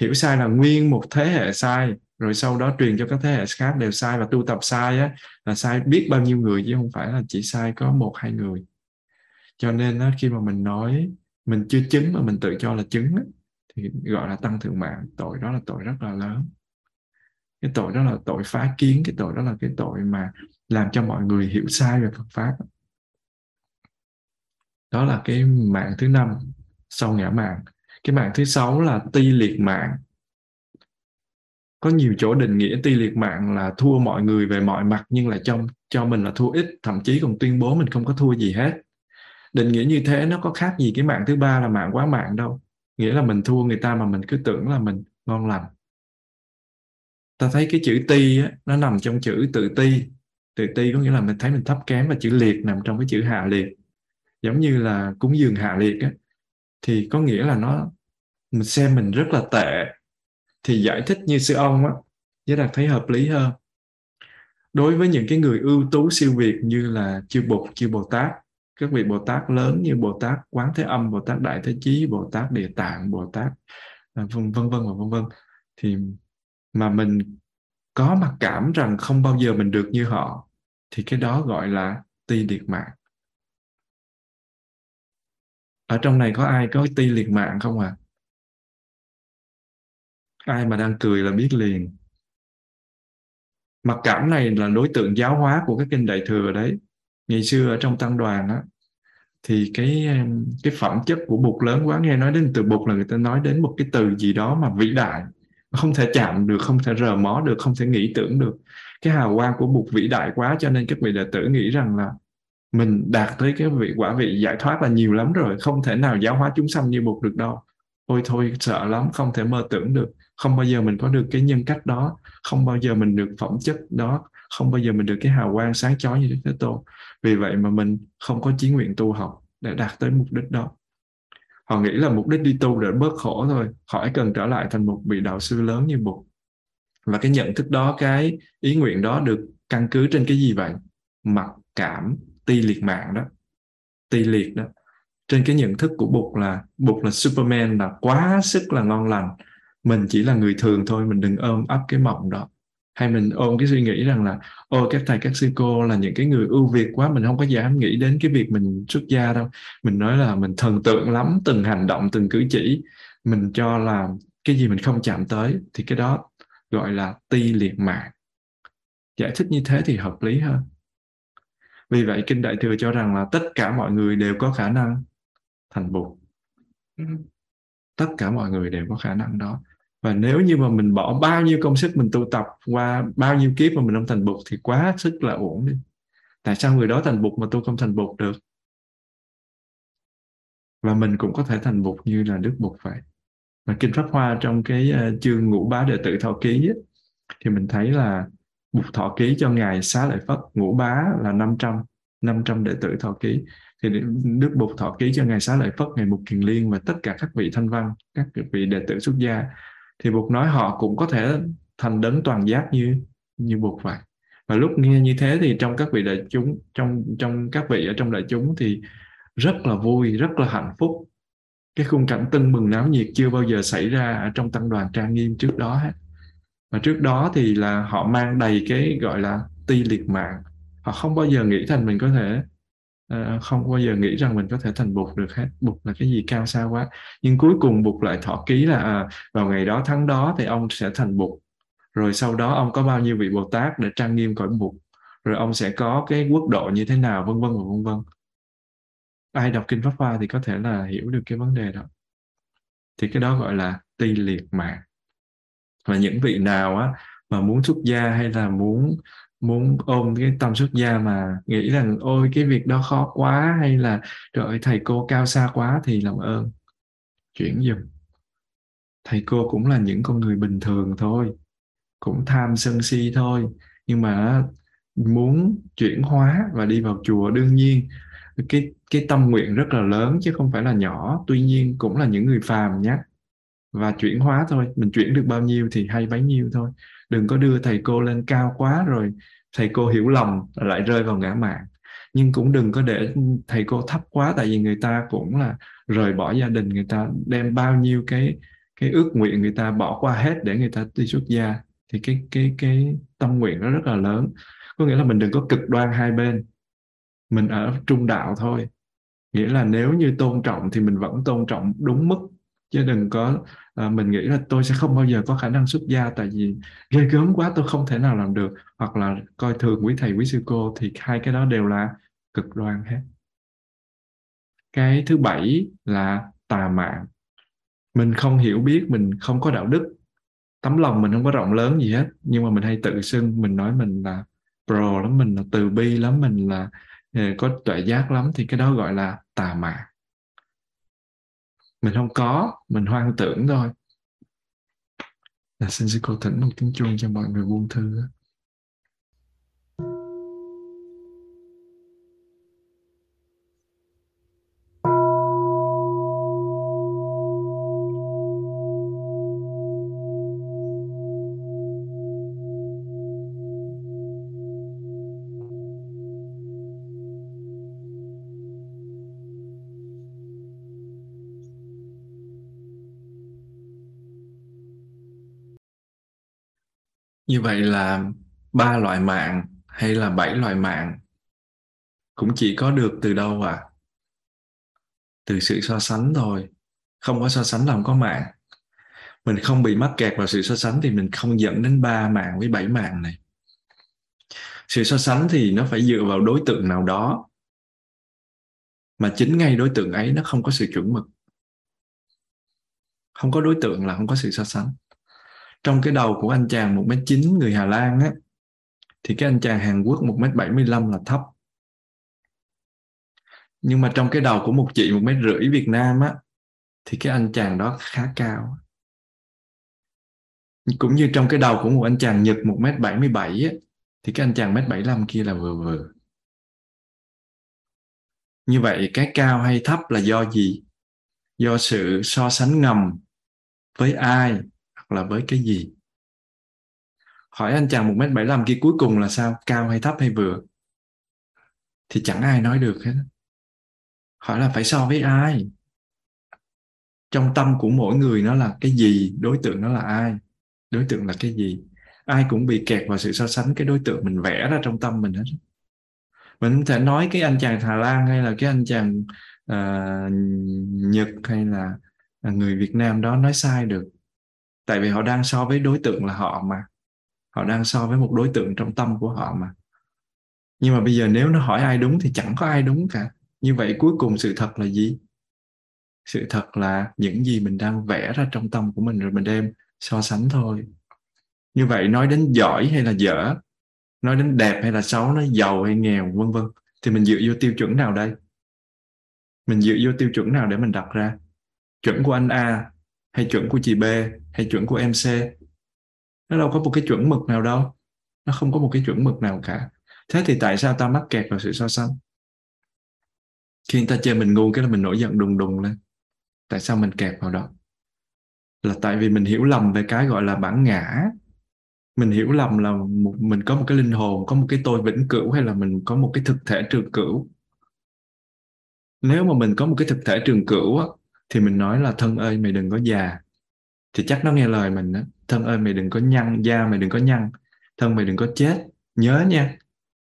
Hiểu sai là nguyên một thế hệ sai rồi sau đó truyền cho các thế hệ khác đều sai và tu tập sai á là sai biết bao nhiêu người chứ không phải là chỉ sai có một hai người. Cho nên á, khi mà mình nói mình chưa chứng mà mình tự cho là chứng á, thì gọi là tăng thượng mạng. Tội đó là tội rất là lớn cái tội đó là tội phá kiến, cái tội đó là cái tội mà làm cho mọi người hiểu sai về Phật pháp. Đó là cái mạng thứ năm sau ngã mạng. Cái mạng thứ sáu là ti liệt mạng. Có nhiều chỗ định nghĩa ti liệt mạng là thua mọi người về mọi mặt, nhưng lại cho cho mình là thua ít, thậm chí còn tuyên bố mình không có thua gì hết. Định nghĩa như thế nó có khác gì cái mạng thứ ba là mạng quá mạng đâu. Nghĩa là mình thua người ta mà mình cứ tưởng là mình ngon lành ta thấy cái chữ ti á, nó nằm trong chữ tự ti. Tự ti có nghĩa là mình thấy mình thấp kém và chữ liệt nằm trong cái chữ hạ liệt. Giống như là cúng dường hạ liệt á, thì có nghĩa là nó mình xem mình rất là tệ. Thì giải thích như sư ông á giới đạt thấy hợp lý hơn. Đối với những cái người ưu tú siêu việt như là chư bụt chư bồ tát các vị bồ tát lớn như bồ tát quán thế âm bồ tát đại thế chí bồ tát địa tạng bồ tát à, vân vân vân và vân vân thì mà mình có mặc cảm rằng không bao giờ mình được như họ, thì cái đó gọi là ti liệt mạng. Ở trong này có ai có ti liệt mạng không ạ? À? ai mà đang cười là biết liền. Mặc cảm này là đối tượng giáo hóa của cái kinh đại thừa đấy. Ngày xưa ở trong tăng đoàn á, thì cái cái phẩm chất của bụt lớn quá, nghe nói đến từ bụt là người ta nói đến một cái từ gì đó mà vĩ đại không thể chạm được, không thể rờ mó được, không thể nghĩ tưởng được. Cái hào quang của bụt vĩ đại quá cho nên các vị đệ tử nghĩ rằng là mình đạt tới cái vị quả vị giải thoát là nhiều lắm rồi, không thể nào giáo hóa chúng sanh như bụt được đâu. Ôi thôi, sợ lắm, không thể mơ tưởng được. Không bao giờ mình có được cái nhân cách đó, không bao giờ mình được phẩm chất đó, không bao giờ mình được cái hào quang sáng chói như Đức Thế Tôn. Vì vậy mà mình không có chí nguyện tu học để đạt tới mục đích đó họ nghĩ là mục đích đi tu để bớt khổ thôi khỏi cần trở lại thành một vị đạo sư lớn như bụt. Và cái nhận thức đó, cái ý nguyện đó được căn cứ trên cái gì vậy? Mặc cảm ti liệt mạng đó. Ti liệt đó. Trên cái nhận thức của bụt là bụt là superman là quá sức là ngon lành. Mình chỉ là người thường thôi, mình đừng ôm ấp cái mộng đó hay mình ôm cái suy nghĩ rằng là ô các thầy các sư cô là những cái người ưu việt quá mình không có dám nghĩ đến cái việc mình xuất gia đâu. Mình nói là mình thần tượng lắm từng hành động từng cử chỉ. Mình cho là cái gì mình không chạm tới thì cái đó gọi là ti liệt mạng. Giải thích như thế thì hợp lý hơn. Vì vậy kinh đại thừa cho rằng là tất cả mọi người đều có khả năng thành bụt. Tất cả mọi người đều có khả năng đó và nếu như mà mình bỏ bao nhiêu công sức mình tu tập qua bao nhiêu kiếp mà mình không thành bụt thì quá sức là ổn đi. Tại sao người đó thành bụt mà tôi không thành bụt được? Và mình cũng có thể thành bụt như là đức bụt vậy. Và kinh pháp hoa trong cái ờ, chương ngũ bá đệ tử thọ ký ấy, thì mình thấy là bụt thọ ký cho ngài xá lợi phất ngũ bá là 500 500 đệ tử thọ ký. Thì đức bụt thọ ký cho ngài xá lợi phất ngài mục kiền liên và tất cả các vị thanh văn các vị đệ tử xuất gia thì Bụt nói họ cũng có thể thành đấng toàn giác như như Bụt vậy. Và lúc nghe như thế thì trong các vị đại chúng, trong trong các vị ở trong đại chúng thì rất là vui, rất là hạnh phúc. Cái khung cảnh tưng bừng náo nhiệt chưa bao giờ xảy ra ở trong tăng đoàn trang nghiêm trước đó hết. Và trước đó thì là họ mang đầy cái, gọi là, ti liệt mạng. Họ không bao giờ nghĩ thành mình có thể Ờ, không bao giờ nghĩ rằng mình có thể thành bụt được hết. Bụt là cái gì cao xa quá. Nhưng cuối cùng bụt lại thọ ký là à, vào ngày đó tháng đó thì ông sẽ thành bụt rồi sau đó ông có bao nhiêu vị bồ tát để trang nghiêm cõi bụt rồi ông sẽ có cái quốc độ như thế nào vân vân và vân vân. Ai đọc kinh pháp hoa thì có thể là hiểu được cái vấn đề đó. Thì cái đó gọi là ti liệt mạng. Và những vị nào á mà muốn xuất gia hay là muốn muốn ôm cái tâm xuất gia mà nghĩ rằng ôi cái việc đó khó quá hay là trời ơi, thầy cô cao xa quá thì làm ơn. Chuyển dùm. Thầy cô cũng là những con người bình thường thôi cũng tham sân si thôi nhưng mà muốn chuyển hóa và đi vào chùa đương nhiên cái cái tâm nguyện rất là lớn chứ không phải là nhỏ. Tuy nhiên cũng là những người phàm nhé và chuyển hóa thôi mình chuyển được bao nhiêu thì hay bấy nhiêu thôi. Đừng có đưa thầy cô lên cao quá rồi thầy cô hiểu lầm lại rơi vào ngã mạng. Nhưng cũng đừng có để thầy cô thấp quá, tại vì người ta cũng là rời bỏ gia đình, người ta đem bao nhiêu cái cái ước nguyện người ta bỏ qua hết để người ta đi xuất gia, thì cái cái cái tâm nguyện nó rất là lớn. Có nghĩa là mình đừng có cực đoan hai bên. Mình ở trung đạo thôi. Nghĩa là nếu như tôn trọng thì mình vẫn tôn trọng đúng mức chứ đừng có à, mình nghĩ là tôi sẽ không bao giờ có khả năng xuất gia tại vì ghê gớm quá tôi không thể nào làm được. Hoặc là coi thường quý thầy quý sư cô thì hai cái đó đều là cực đoan hết. Cái thứ bảy là tà mạng. Mình không hiểu biết mình không có đạo đức. Tấm lòng mình không có rộng lớn gì hết. Nhưng mà mình hay tự xưng mình nói mình là pro lắm mình là từ bi lắm mình là ờ, có tuệ giác lắm thì cái đó gọi là tà mạng mình không có, mình hoang tưởng thôi. Là xin sư cô thỉnh một tiếng chuông cho mọi người buông thư như vậy là ba loại mạng hay là bảy loại mạng cũng chỉ có được từ đâu à từ sự so sánh thôi, không có so sánh là không có mạng. Mình không bị mắc kẹt vào sự so sánh thì mình không dẫn đến ba mạng với bảy mạng này. Sự so sánh thì nó phải dựa vào đối tượng nào đó. Mà chính ngay đối tượng ấy nó không có sự chuẩn mực. Không có đối tượng là không có sự so sánh trong cái đầu của anh chàng một mét chín người Hà Lan á, thì cái anh chàng Hàn Quốc một mét bảy mươi lăm là thấp. Nhưng mà trong cái đầu của một chị một mét rưỡi Việt Nam á, thì cái anh chàng đó khá cao. Cũng như trong cái đầu của một anh chàng Nhật một mét bảy mươi bảy á, thì cái anh chàng mét bảy lăm kia là vừa vừa như vậy cái cao hay thấp là do gì? Do sự so sánh ngầm với ai? Hoặc là với cái gì? Hỏi anh chàng một mét bảy mươi kia cuối cùng là sao? Cao hay thấp hay vừa? Thì chẳng ai nói được hết. Hỏi là phải so với ai? Trong tâm của mỗi người nó là cái gì? Đối tượng nó là ai? Đối tượng là cái gì? Ai cũng bị kẹt vào sự so sánh cái đối tượng mình vẽ ra trong tâm mình hết. Mình không thể nói cái anh chàng Hà Lan hay là cái anh chàng uh, Nhật hay là người Việt Nam đó nói sai được tại vì họ đang so với đối tượng là họ mà. Họ đang so với một đối tượng trong tâm của họ mà. Nhưng mà bây giờ nếu nó hỏi ai đúng thì chẳng có ai đúng cả. Như vậy cuối cùng sự thật là gì? Sự thật là những gì mình đang vẽ ra trong tâm của mình rồi mình đem so sánh thôi. Như vậy nói đến giỏi hay là dở? Nói đến đẹp hay là xấu? Nói giàu hay nghèo? Vân vân. Thì mình dựa vô tiêu chuẩn nào đây? Mình dựa vô tiêu chuẩn nào để mình đặt ra? Chuẩn của anh A hay chuẩn của chị B hay chuẩn của em C. Nó đâu có một cái chuẩn mực nào đâu. Nó không có một cái chuẩn mực nào cả. Thế thì tại sao ta mắc kẹt vào sự so sánh? Khi người ta chê mình ngu cái là mình nổi giận đùng đùng lên. Tại sao mình kẹt vào đó? Là tại vì mình hiểu lầm về cái gọi là bản ngã. Mình hiểu lầm là một, mình có một cái linh hồn có một cái tôi vĩnh cửu hay là mình có một cái thực thể trường cửu? Nếu mà mình có một cái thực thể trường cửu á, thì mình nói là thân ơi, mày đừng có già. Thì chắc nó nghe lời mình đó thân ơi, mày đừng có nhăn da, mày đừng có nhăn. Thân mày đừng có chết. Nhớ nha.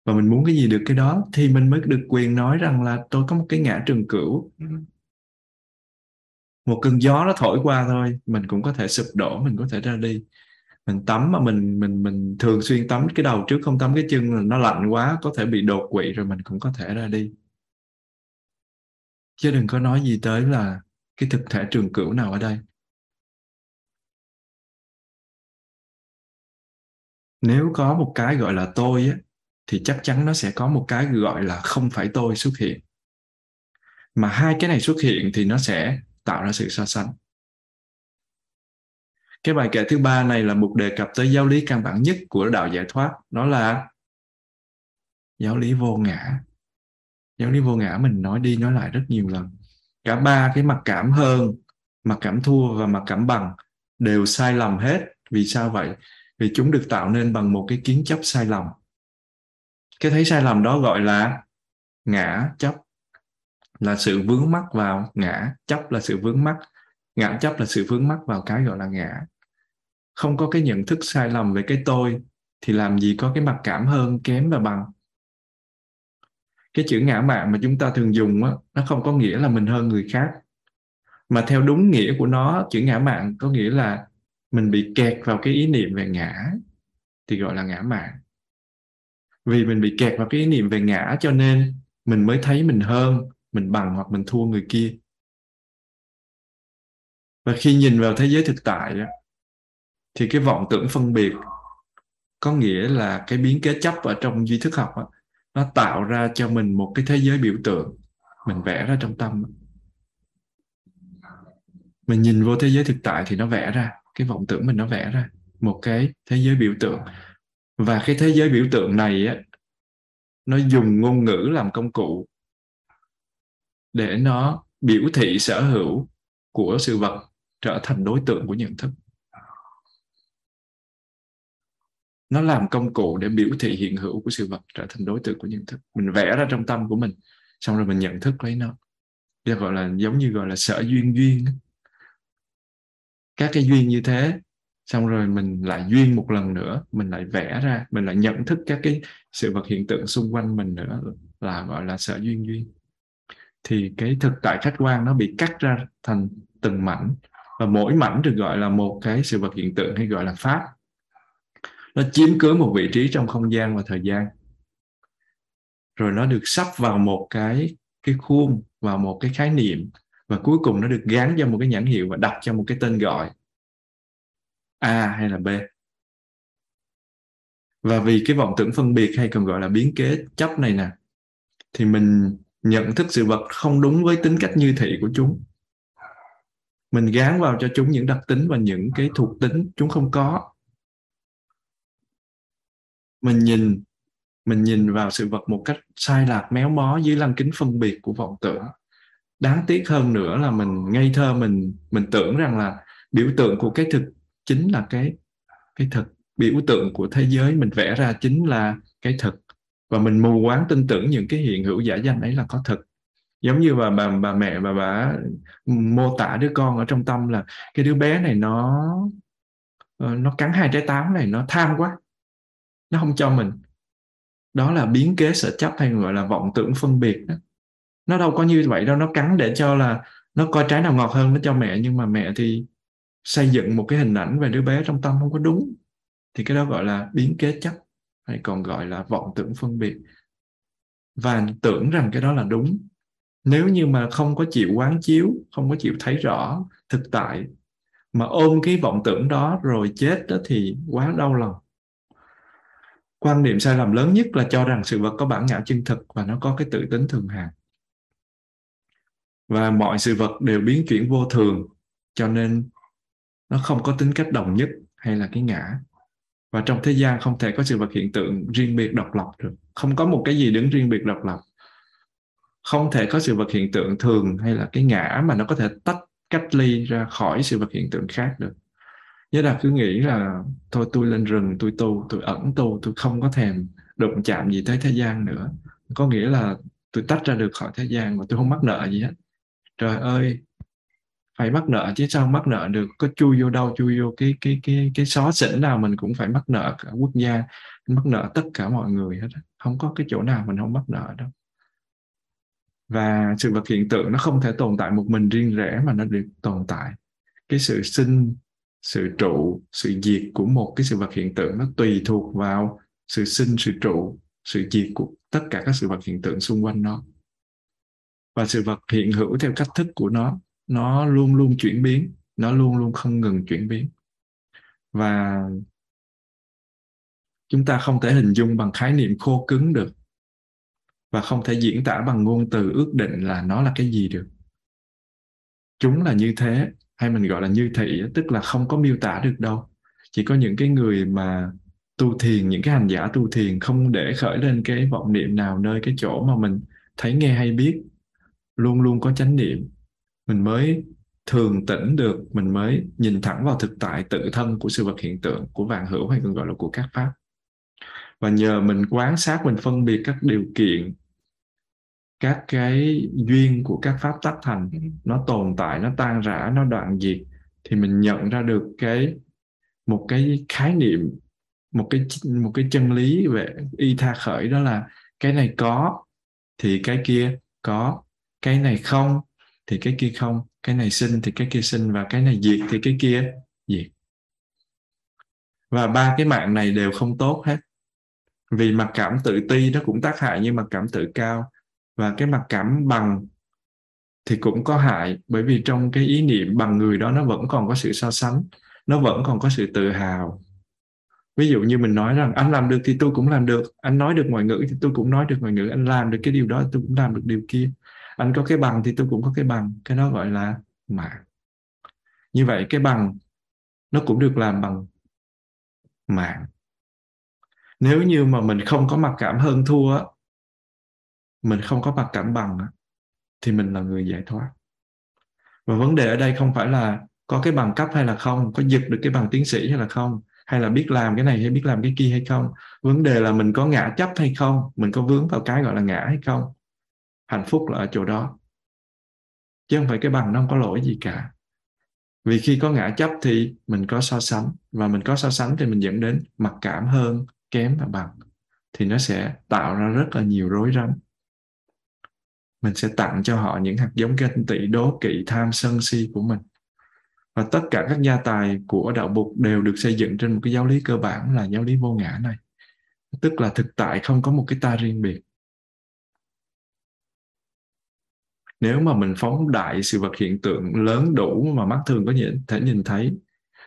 Và mình muốn cái gì được cái đó thì mình mới được quyền nói rằng là tôi có một cái ngã trường cửu. Một cơn gió nó thổi qua thôi, mình cũng có thể sụp đổ, mình có thể ra đi. Mình tắm mà mình mình mình thường xuyên tắm cái đầu trước không tắm cái chân là nó lạnh quá, có thể bị đột quỵ rồi mình cũng có thể ra đi. Chứ đừng có nói gì tới là cái thực thể trường cửu nào ở đây? Nếu có một cái gọi là tôi thì chắc chắn nó sẽ có một cái gọi là không phải tôi xuất hiện. Mà hai cái này xuất hiện thì nó sẽ tạo ra sự so sánh. Cái bài kệ thứ ba này là một đề cập tới giáo lý căn bản nhất của đạo giải thoát, đó là giáo lý vô ngã. Giáo lý vô ngã mình nói đi nói lại rất nhiều lần cả ba cái mặc cảm hơn, mặc cảm thua và mặc cảm bằng đều sai lầm hết. Vì sao vậy? Vì chúng được tạo nên bằng một cái kiến chấp sai lầm. Cái thấy sai lầm đó gọi là ngã chấp, là sự vướng mắc vào ngã chấp, là sự vướng mắc. Ngã chấp là sự vướng mắc vào cái gọi là ngã. Không có cái nhận thức sai lầm về cái tôi thì làm gì có cái mặc cảm hơn kém và bằng cái chữ ngã mạn mà chúng ta thường dùng á, nó không có nghĩa là mình hơn người khác. Mà theo đúng nghĩa của nó, chữ ngã mạn có nghĩa là mình bị kẹt vào cái ý niệm về ngã, thì gọi là ngã mạn. Vì mình bị kẹt vào cái ý niệm về ngã cho nên mình mới thấy mình hơn, mình bằng hoặc mình thua người kia. Và khi nhìn vào thế giới thực tại thì cái vọng tưởng phân biệt có nghĩa là cái biến kế chấp ở trong duy thức học nó tạo ra cho mình một cái thế giới biểu tượng. Mình vẽ ra trong tâm. Mình nhìn vô thế giới thực tại thì nó vẽ ra. Cái vọng tưởng mình nó vẽ ra. Một cái thế giới biểu tượng. Và cái thế giới biểu tượng này á, nó dùng ngôn ngữ làm công cụ để nó biểu thị sở hữu của sự vật trở thành đối tượng của nhận thức. Nó làm công cụ để biểu thị hiện hữu của sự vật trở thành đối tượng của nhận thức. Mình vẽ ra trong tâm của mình, xong rồi mình nhận thức lấy nó. Đây gọi là, giống như gọi là sở duyên duyên các cái duyên như thế, xong rồi mình lại duyên một lần nữa, mình lại vẽ ra, mình lại nhận thức các cái sự vật hiện tượng xung quanh mình nữa, là gọi là sở duyên duyên. Thì cái thực tại khách quan nó bị cắt ra thành từng mảnh. Và mỗi mảnh được gọi là một cái sự vật hiện tượng hay gọi là pháp nó chiếm cứ một vị trí trong không gian và thời gian. Rồi nó được sắp vào một cái cái khuôn, vào một cái khái niệm và cuối cùng nó được gắn cho một cái nhãn hiệu và đặt cho một cái tên gọi. A hay là B. Và vì cái vọng tưởng phân biệt hay còn gọi là biến kế chấp này nè, thì mình nhận thức sự vật không đúng với tính cách như thị của chúng. Mình gán vào cho chúng những đặc tính và những cái thuộc tính chúng không có mình nhìn mình nhìn vào sự vật một cách sai lạc, méo mó dưới lăng kính phân biệt của vọng tưởng. Đáng tiếc hơn nữa là mình ngây thơ, mình mình tưởng rằng là biểu tượng của cái thực chính là cái cái thực. Biểu tượng của thế giới mình vẽ ra chính là cái thực. Và mình mù quáng tin tưởng những cái hiện hữu giả danh ấy là có thực. Giống như bà bà bà mẹ, bà bà mô tả đứa con ở trong tâm là cái đứa bé này nó ờ, nó cắn hai trái táo này, nó tham quá nó không cho mình. Đó là biến kế sở chấp hay gọi là vọng tưởng phân biệt đó. Nó đâu có như vậy đâu, nó cắn để cho là nó coi trái nào ngọt hơn nó cho mẹ, nhưng mà mẹ thì xây dựng một cái hình ảnh về đứa bé trong tâm không có đúng. Thì cái đó gọi là biến kế chấp, hay còn gọi là vọng tưởng phân biệt. Và tưởng rằng cái đó là đúng. Nếu như mà không có chịu quán chiếu, không có chịu thấy rõ thực tại, mà ôm cái vọng tưởng đó rồi chết đó thì quá đau lòng quan niệm sai lầm lớn nhất là cho rằng sự vật có bản ngã chân thực và nó có cái tự tính thường hằng và mọi sự vật đều biến chuyển vô thường, cho nên nó không có tính cách đồng nhất hay là cái ngã. Và trong thế gian không thể có sự vật hiện tượng riêng biệt độc lập được. Không có một cái gì đứng riêng biệt độc lập. Không thể có sự vật hiện tượng thường hay là cái ngã mà nó có thể tách cách ly ra khỏi sự vật hiện tượng khác được nhớ là cứ nghĩ là thôi tôi lên rừng, tôi tu, tôi ẩn tu, tôi không có thèm đụng chạm gì tới thế gian nữa. Có nghĩa là tôi tách ra được khỏi thế gian mà tôi không mắc nợ gì hết. Trời ơi, phải mắc nợ chứ sao mắc nợ được? Có chui vô đâu, chui vô cái cái cái cái xó xỉnh nào mình cũng phải mắc nợ cả quốc gia, mắc nợ tất cả mọi người hết không có cái chỗ nào mình không mắc nợ đâu. Và sự vật hiện tượng nó không thể tồn tại một mình riêng rẽ mà nó được tồn tại. Cái sự sinh sự trụ, sự diệt của một cái sự vật hiện tượng nó tùy thuộc vào sự sinh, sự trụ, sự diệt của tất cả các sự vật hiện tượng xung quanh nó. Và sự vật hiện hữu theo cách thức của nó nó luôn luôn chuyển biến, nó luôn luôn không ngừng chuyển biến. Và chúng ta không thể hình dung bằng khái niệm khô cứng được và không thể diễn tả bằng ngôn từ ước định là nó là cái gì được. Chúng là như thế hay mình gọi là như thị tức là không có miêu tả được đâu. Chỉ có những cái người mà tu thiền, những cái hành giả tu thiền không để khởi lên cái vọng niệm nào nơi cái chỗ mà mình thấy nghe hay biết, luôn luôn có chánh niệm. Mình mới thường tỉnh được, mình mới nhìn thẳng vào thực tại tự thân của sự vật hiện tượng, của vạn hữu hay còn gọi là của các pháp. Và nhờ mình quan sát, mình phân biệt các điều kiện các cái duyên của các pháp tác thành nó tồn tại nó tan rã nó đoạn diệt thì mình nhận ra được cái một cái khái niệm một cái một cái chân lý về y tha khởi đó là cái này có thì cái kia có cái này không thì cái kia không cái này sinh thì cái kia sinh và cái này diệt thì cái kia diệt. Và ba cái mạng này đều không tốt hết. Vì mặc cảm tự ti nó cũng tác hại như mặc cảm tự cao và cái mặc cảm bằng thì cũng có hại, bởi vì trong cái ý niệm bằng người đó nó vẫn còn có sự so sánh, nó vẫn còn có sự tự hào. Ví dụ như mình nói rằng, anh làm được thì tôi cũng làm được, anh nói được ngoại ngữ thì tôi cũng nói được ngoại ngữ, anh làm được cái điều đó tôi cũng làm được điều kia. Anh có cái bằng thì tôi cũng có cái bằng. Cái đó gọi là mạng. Như vậy cái bằng nó cũng được làm bằng mạng. Nếu như mà mình không có mặc cảm hơn thua mình không có mặc cảm bằng thì mình là người giải thoát. Và vấn đề ở đây không phải là có cái bằng cấp hay là không, có giật được cái bằng tiến sĩ hay là không, hay là biết làm cái này hay biết làm cái kia hay không. Vấn đề là mình có ngã chấp hay không, mình có vướng vào cái gọi là ngã hay không. Hạnh phúc là ở chỗ đó. Chứ không phải cái bằng nó không có lỗi gì cả. Vì khi có ngã chấp thì mình có so sánh, và mình có so sánh thì mình dẫn đến mặc cảm hơn, kém và bằng. Thì nó sẽ tạo ra rất là nhiều rối rắm mình sẽ tặng cho họ những hạt giống ganh tị đố kỵ tham sân si của mình. Và tất cả các gia tài của đạo bục đều được xây dựng trên một cái giáo lý cơ bản là giáo lý vô ngã này. Tức là thực tại không có một cái ta riêng biệt. Nếu mà mình phóng đại sự vật hiện tượng lớn đủ mà mắt thường có thể nhìn thấy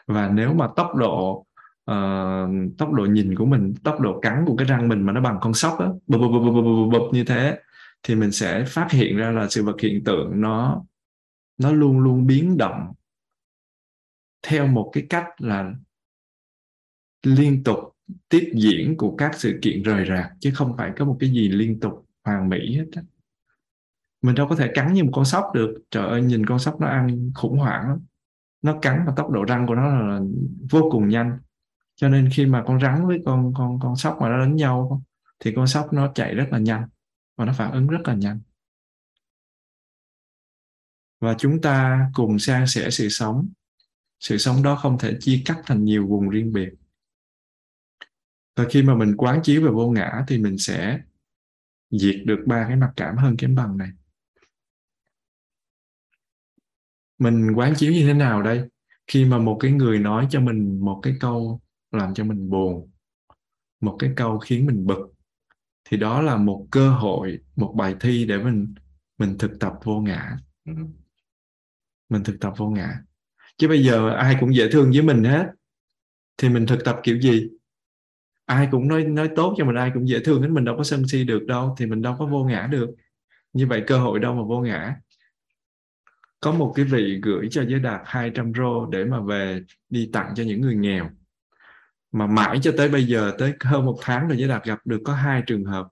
và nếu mà tốc độ uh, tốc độ nhìn của mình tốc độ cắn của cái răng mình mà nó bằng con sóc á bụp bụp bụp bụp bụp như thế thì mình sẽ phát hiện ra là sự vật hiện tượng nó nó luôn luôn biến động theo một cái cách là liên tục tiếp diễn của các sự kiện rời rạc, chứ không phải có một cái gì liên tục hoàn mỹ hết á. Mình đâu có thể cắn như một con sóc được. Trời ơi, nhìn con sóc nó ăn khủng hoảng lắm. Nó cắn và tốc độ răng của nó là vô cùng nhanh. Cho nên khi mà con rắn với con con con sóc mà nó đánh nhau, thì con sóc nó chạy rất là nhanh và nó phản ứng rất là nhanh. Và chúng ta cùng san sẻ sự sống. Sự sống đó không thể chia cắt thành nhiều vùng riêng biệt. Và khi mà mình quán chiếu về vô ngã thì mình sẽ diệt được ba cái mặc cảm hơn kém bằng này. Mình quán chiếu như thế nào đây? Khi mà một cái người nói cho mình một cái câu làm cho mình buồn, một cái câu khiến mình bực thì đó là một cơ hội, một bài thi để mình mình thực tập vô ngã. Mình thực tập vô ngã. Chứ bây giờ ai cũng dễ thương với mình hết. Thì mình thực tập kiểu gì? Ai cũng nói nói tốt cho mình, ai cũng dễ thương hết, mình đâu có sân si được đâu, thì mình đâu có vô ngã được. Như vậy cơ hội đâu mà vô ngã. Có một cái vị gửi cho giới đạt 200 rô để mà về đi tặng cho những người nghèo mà mãi cho tới bây giờ, tới hơn một tháng rồi giới đạt gặp được có hai trường hợp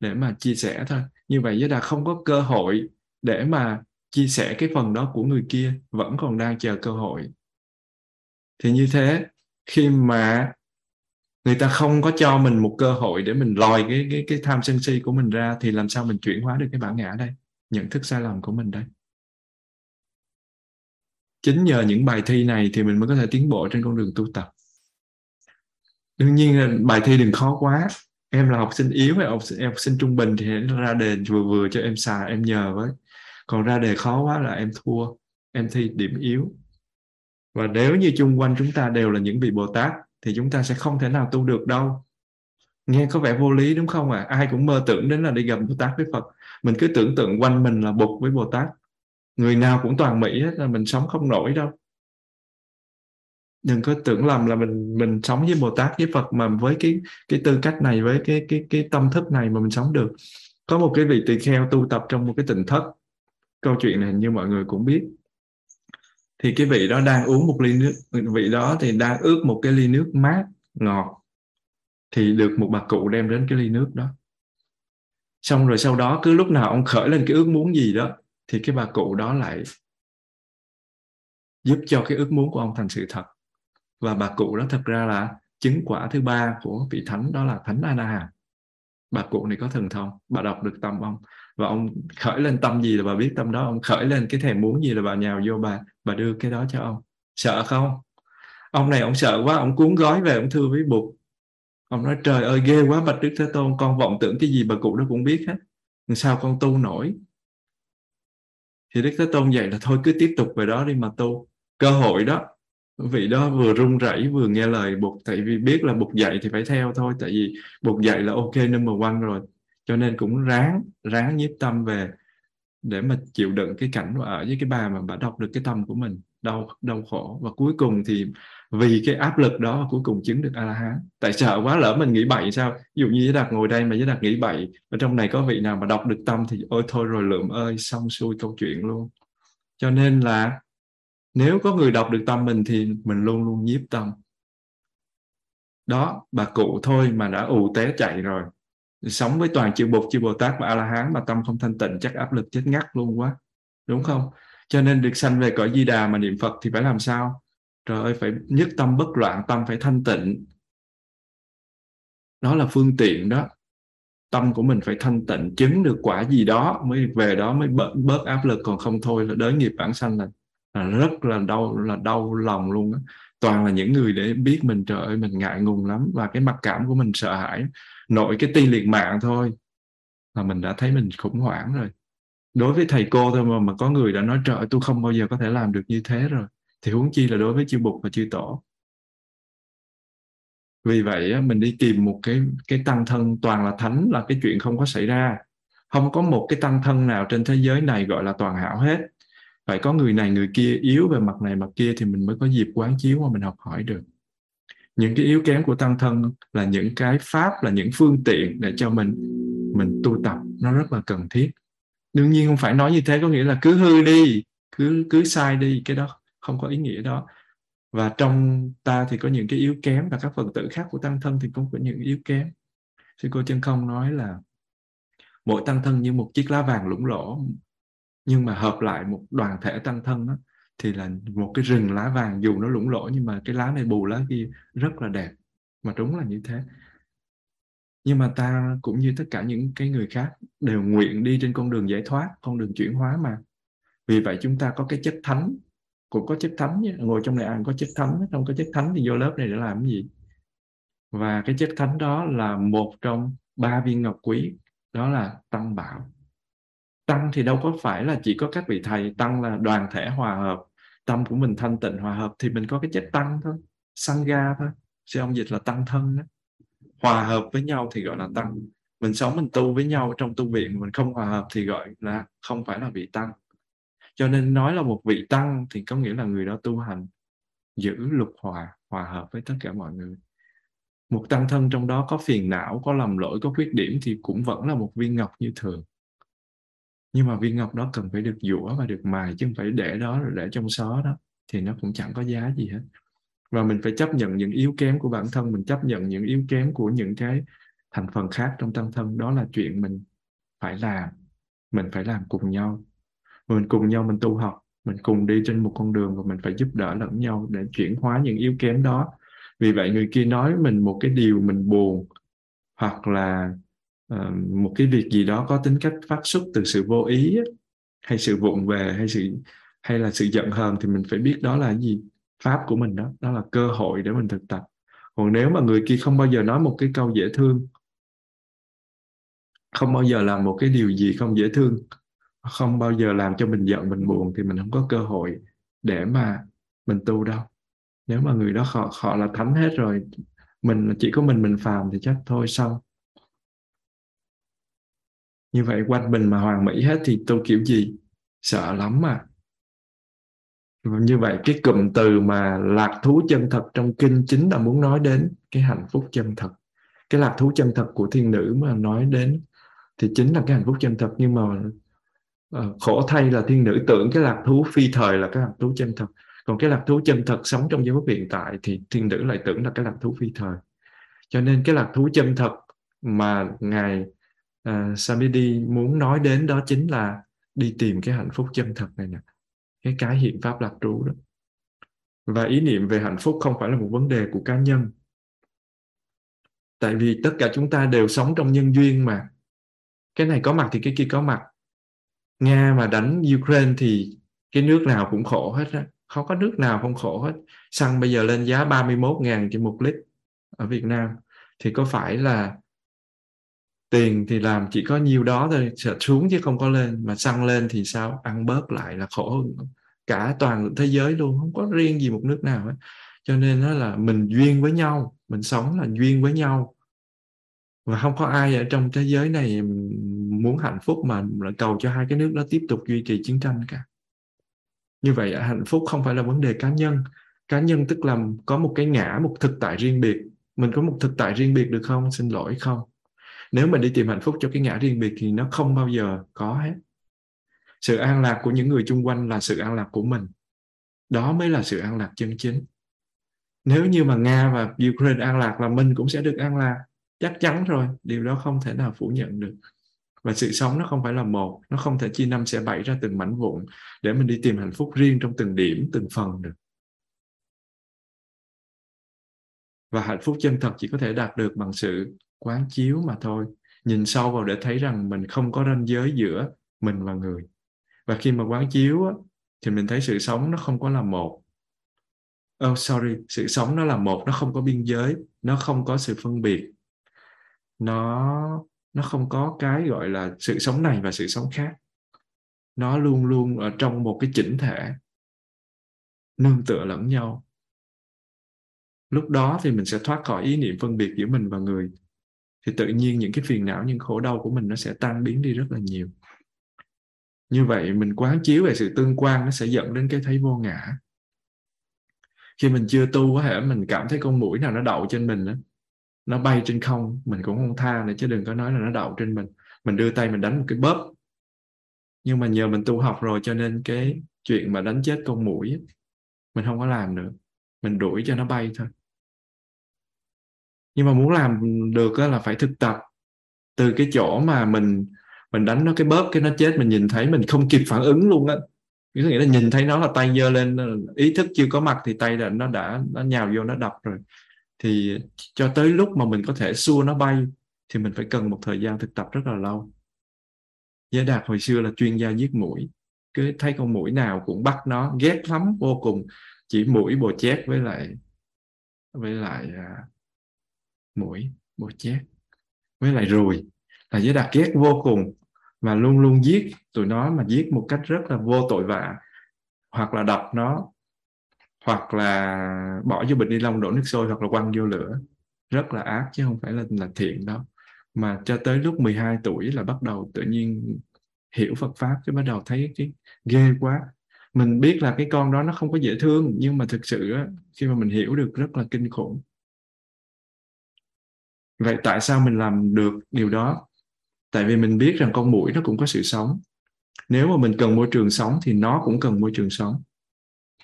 để mà chia sẻ thôi. Như vậy giới đạt không có cơ hội để mà chia sẻ cái phần đó của người kia, vẫn còn đang chờ cơ hội. Thì như thế, khi mà người ta không có cho mình một cơ hội để mình lòi cái cái cái tham sân si của mình ra, thì làm sao mình chuyển hóa được cái bản ngã đây? Nhận thức sai lầm của mình đây. Chính nhờ những bài thi này thì mình mới có thể tiến bộ trên con đường tu tập đương nhiên là bài thi đừng khó quá. Em là học sinh yếu hay học sinh, em học sinh trung bình thì ra đề vừa vừa cho em xài em nhờ với. Còn ra đề khó quá là em thua em thi điểm yếu. Và nếu như chung quanh chúng ta đều là những vị bồ tát thì chúng ta sẽ không thể nào tu được đâu. Nghe có vẻ vô lý đúng không ạ? À? ai cũng mơ tưởng đến là đi gặp bồ tát với phật. Mình cứ tưởng tượng quanh mình là bụt với bồ tát. Người nào cũng toàn mỹ hết là mình sống không nổi đâu đừng có tưởng lầm là mình mình sống với Bồ Tát, với Phật mà với cái cái tư cách này, với cái cái cái tâm thức này mà mình sống được. Có một cái vị tỳ kheo tu tập trong một cái tỉnh thất. Câu chuyện này như mọi người cũng biết. Thì cái vị đó đang uống một ly nước, vị đó thì đang ướp một cái ly nước mát, ngọt. Thì được một bà cụ đem đến cái ly nước đó. Xong rồi sau đó cứ lúc nào ông khởi lên cái ước muốn gì đó, thì cái bà cụ đó lại giúp cho cái ước muốn của ông thành sự thật và bà cụ đó thật ra là chứng quả thứ ba của vị thánh đó là thánh Ana bà cụ này có thần thông, bà đọc được tâm ông. Và ông khởi lên tâm gì là bà biết tâm đó. Ông khởi lên cái thèm muốn gì là bà nhào vô bà bà đưa cái đó cho ông. Sợ không? Ông này ông sợ quá, ông cuốn gói về, ông thưa với bụt. Ông nói, trời ơi, ghê quá, bạch đức thế tôn, con vọng tưởng cái gì bà cụ đó cũng biết hết. Sao con tu nổi? Thì đức thế tôn dạy là, thôi cứ tiếp tục về đó đi mà tu. Cơ hội đó vị đó vừa run rẩy, vừa nghe lời bục tại vì biết là bục dạy thì phải theo thôi. Tại vì bục dạy là ok, number one rồi. Cho nên cũng ráng ráng nhiếp tâm về để mà chịu đựng cái cảnh ở với cái bà mà bà đọc được cái tâm của mình. Đau đau khổ. Và cuối cùng thì vì cái áp lực đó cuối cùng chứng được a la hán tại sợ quá lỡ mình nghĩ bậy sao? Ví dụ như với đạt ngồi đây mà với đạt nghĩ bậy, ở trong này có vị nào mà đọc được tâm thì ôi thôi rồi lượm ơi, xong xuôi câu chuyện luôn. Cho nên là nếu có người đọc được tâm mình thì mình luôn luôn nhiếp tâm. Đó bà cụ thôi mà đã ù té chạy rồi. Sống với toàn chư bột chư bồ tát và a la hán mà tâm không thanh tịnh chắc áp lực chết ngắt luôn quá. Đúng không? Cho nên được sanh về cõi di đà mà niệm phật thì phải làm sao? Trời ơi phải nhất tâm bất loạn tâm phải thanh tịnh. Đó là phương tiện đó. Tâm của mình phải thanh tịnh chứng được quả gì đó mới về đó mới bớt, bớt áp lực còn không thôi là đới nghiệp bản sanh là, là rất là đau là đau lòng luôn á, toàn là những người để biết mình trời ơi mình ngại ngùng lắm. Và cái mặc cảm của mình sợ hãi nội cái ti liệt mạng thôi là mình đã thấy mình khủng hoảng rồi. Đối với thầy cô thôi mà mà có người đã nói trời tôi không bao giờ có thể làm được như thế rồi. Thì huống chi là đối với chư bục và chư tổ. Vì vậy mình đi tìm một cái cái tăng thân toàn là thánh là cái chuyện không có xảy ra. Không có một cái tăng thân nào trên thế giới này gọi là toàn hảo hết phải có người này, người kia yếu về mặt này, mặt kia thì mình mới có dịp quán chiếu mà mình học hỏi được. Những cái yếu kém của tăng thân là những cái pháp, là những phương tiện để cho mình mình tu tập. Nó rất là cần thiết. Đương nhiên không phải nói như thế có nghĩa là cứ hư đi, cứ cứ sai đi, cái đó không có ý nghĩa đó. Và trong ta thì có những cái yếu kém và các phần tử khác của tăng thân thì cũng có những yếu kém. Sư cô chân không nói là mỗi tăng thân như một chiếc lá vàng lũng lỗ nhưng mà hợp lại một đoàn thể tăng thân đó, thì là một cái rừng lá vàng dù nó lủng lỗ nhưng mà cái lá này bù lá kia rất là đẹp. Mà đúng là như thế. Nhưng mà ta cũng như tất cả những cái người khác đều nguyện đi trên con đường giải thoát con đường chuyển hóa mà. Vì vậy chúng ta có cái chất thánh. Cũng có chất thánh ngồi trong này ăn có chất thánh không có chất thánh thì vô lớp này để làm cái gì? Và cái chất thánh đó là một trong ba viên ngọc quý đó là tăng bảo tăng thì đâu có phải là chỉ có các vị thầy. Tăng là đoàn thể hòa hợp, tâm của mình thanh tịnh hòa hợp, thì mình có cái chất tăng thôi sangha thôi. Chứ ông dịch là tăng thân đó hòa hợp với nhau thì gọi là tăng. Mình sống, mình tu với nhau trong tu viện mình không hòa hợp thì gọi là không phải là vị tăng. Cho nên nói là một vị tăng thì có nghĩa là người đó tu hành, giữ lục hòa hòa hợp với tất cả mọi người. Một tăng thân trong đó có phiền não, có lầm lỗi, có khuyết điểm thì cũng vẫn là một viên ngọc như thường nhưng mà viên ngọc đó cần phải được dũa và được mài chứ không phải để đó rồi để trong xó đó, thì nó cũng chẳng có giá gì hết. Và mình phải chấp nhận những yếu kém của bản thân, mình chấp nhận những yếu kém của những cái thành phần khác trong tâm thân. Đó là chuyện mình phải làm, mình phải làm cùng nhau. Mình cùng nhau mình tu học, mình cùng đi trên một con đường và mình phải giúp đỡ lẫn nhau để chuyển hóa những yếu kém đó. Vì vậy người kia nói mình một cái điều mình buồn hoặc là uh, một cái việc gì đó có tính cách phát xuất từ sự vô ý hay sự vụng về hay sự hay là sự giận hờn thì mình phải biết đó là gì? Pháp của mình đó đó là cơ hội để mình thực tập. Còn nếu mà người kia không bao giờ nói một cái câu dễ thương không bao giờ làm một cái điều gì không dễ thương không bao giờ làm cho mình giận mình buồn thì mình không có cơ hội để mà mình tu đâu. Nếu mà người đó họ họ là thánh hết rồi mình chỉ có mình mình phàm thì chắc thôi xong như vậy quanh mình mà hoàn mỹ hết thì tôi kiểu gì? Sợ lắm mà như vậy cái cụm từ mà lạc thú chân thật trong kinh chính là muốn nói đến cái hạnh phúc chân thật. Cái lạc thú chân thật của thiên nữ mà nói đến thì chính là cái hạnh phúc chân thật. Nhưng mà uh, khổ thay là thiên nữ tưởng cái lạc thú phi thời là cái lạc thú chân thật. Còn cái lạc thú chân thật sống trong giây phút hiện tại thì thiên nữ lại tưởng là cái lạc thú phi thời. Cho nên cái lạc thú chân thật mà ngài à, Samidi muốn nói đến đó chính là đi tìm cái hạnh phúc chân thật này nè cái cái hiện pháp lạc trú đó. Và ý niệm về hạnh phúc không phải là một vấn đề của cá nhân. Tại vì tất cả chúng ta đều sống trong nhân duyên mà. Cái này có mặt thì cái kia có mặt. Nga mà đánh ukraine thì cái nước nào cũng khổ hết á. Không có nước nào không khổ hết. Xăng bây giờ lên giá 31 ngàn trên một lít ở Việt Nam. Thì có phải là tiền thì làm chỉ có nhiêu đó thôi sẽ xuống chứ không có lên. Mà xăng lên thì sao? Ăn bớt lại là khổ hơn. Cả toàn thế giới luôn, không có riêng gì một nước nào hết. Cho nên nó là mình duyên với nhau, mình sống là duyên với nhau. Và không có ai ở trong thế giới này muốn hạnh phúc mà lại cầu cho hai cái nước đó tiếp tục duy trì chiến tranh cả. Như vậy, hạnh phúc không phải là vấn đề cá nhân. Cá nhân tức là có một cái ngã, một thực tại riêng biệt. Mình có một thực tại riêng biệt được không? Xin lỗi, không nếu mình đi tìm hạnh phúc cho cái ngã riêng biệt thì nó không bao giờ có hết. Sự an lạc của những người chung quanh là sự an lạc của mình. Đó mới là sự an lạc chân chính. Nếu như mà nga và ukraine an lạc là mình cũng sẽ được an lạc. Chắc chắn rồi, điều đó không thể nào phủ nhận được. Và sự sống nó không phải là một, nó không thể chia năm sẽ bảy ra từng mảnh vụn để mình đi tìm hạnh phúc riêng trong từng điểm, từng phần được. Và hạnh phúc chân thật chỉ có thể đạt được bằng sự quán chiếu mà thôi. Nhìn sâu vào để thấy rằng mình không có ranh giới giữa mình và người. Và khi mà quán chiếu á, thì mình thấy sự sống nó không có là một. Oh sorry sự sống nó là một nó không có biên giới nó không có sự phân biệt. Nó nó không có cái gọi là sự sống này và sự sống khác. Nó luôn luôn ở trong một cái chỉnh thể nương tựa lẫn nhau. Lúc đó thì mình sẽ thoát khỏi ý niệm phân biệt giữa mình và người thì tự nhiên những cái phiền não những khổ đau của mình nó sẽ tan biến đi rất là nhiều. Như vậy mình quán chiếu về sự tương quan nó sẽ dẫn đến cái thấy vô ngã. Khi mình chưa tu có thể mình cảm thấy con mũi nào nó đậu trên mình đó, nó bay trên không mình cũng không tha nữa chứ đừng có nói là nó đậu trên mình. Mình đưa tay mình đánh một cái bóp. Nhưng mà nhờ mình tu học rồi cho nên cái chuyện mà đánh chết con mũi mình không có làm nữa. Mình đuổi cho nó bay thôi nhưng mà muốn làm được là phải thực tập. Từ cái chỗ mà mình mình đánh nó, cái bóp cái nó chết, mình nhìn thấy mình không kịp phản ứng luôn á. Có nghĩa là nhìn thấy nó là tay giơ lên ý thức chưa có mặt thì tay là nó đã, nó nhào vô, nó đập rồi. Thì cho tới lúc mà mình có thể xua nó bay thì mình phải cần một thời gian thực tập rất là lâu. Giới Đạt hồi xưa là chuyên gia giết mũi. Cứ thấy con mũi nào cũng bắt nó, ghét lắm vô cùng. Chỉ mũi bồ chét với lại với lại à, mũi bồ chét với lại ruồi là Giới đặc ghét vô cùng và luôn luôn giết tụi nó mà giết một cách rất là vô tội vạ. Hoặc là đập nó, hoặc là bỏ vô bịch ni lông đổ nước sôi, hoặc là quăng vô lửa. Rất là ác chứ không phải là là thiện đâu. Mà cho tới lúc 12 tuổi là bắt đầu tự nhiên hiểu Phật pháp, cái bắt đầu thấy cái ghê quá. Mình biết là cái con đó nó không có dễ thương, nhưng mà thực sự khi mà mình hiểu được rất là kinh khủng vậy tại sao mình làm được điều đó? Tại vì mình biết rằng con mũi nó cũng có sự sống. Nếu mà mình cần môi trường sống thì nó cũng cần môi trường sống.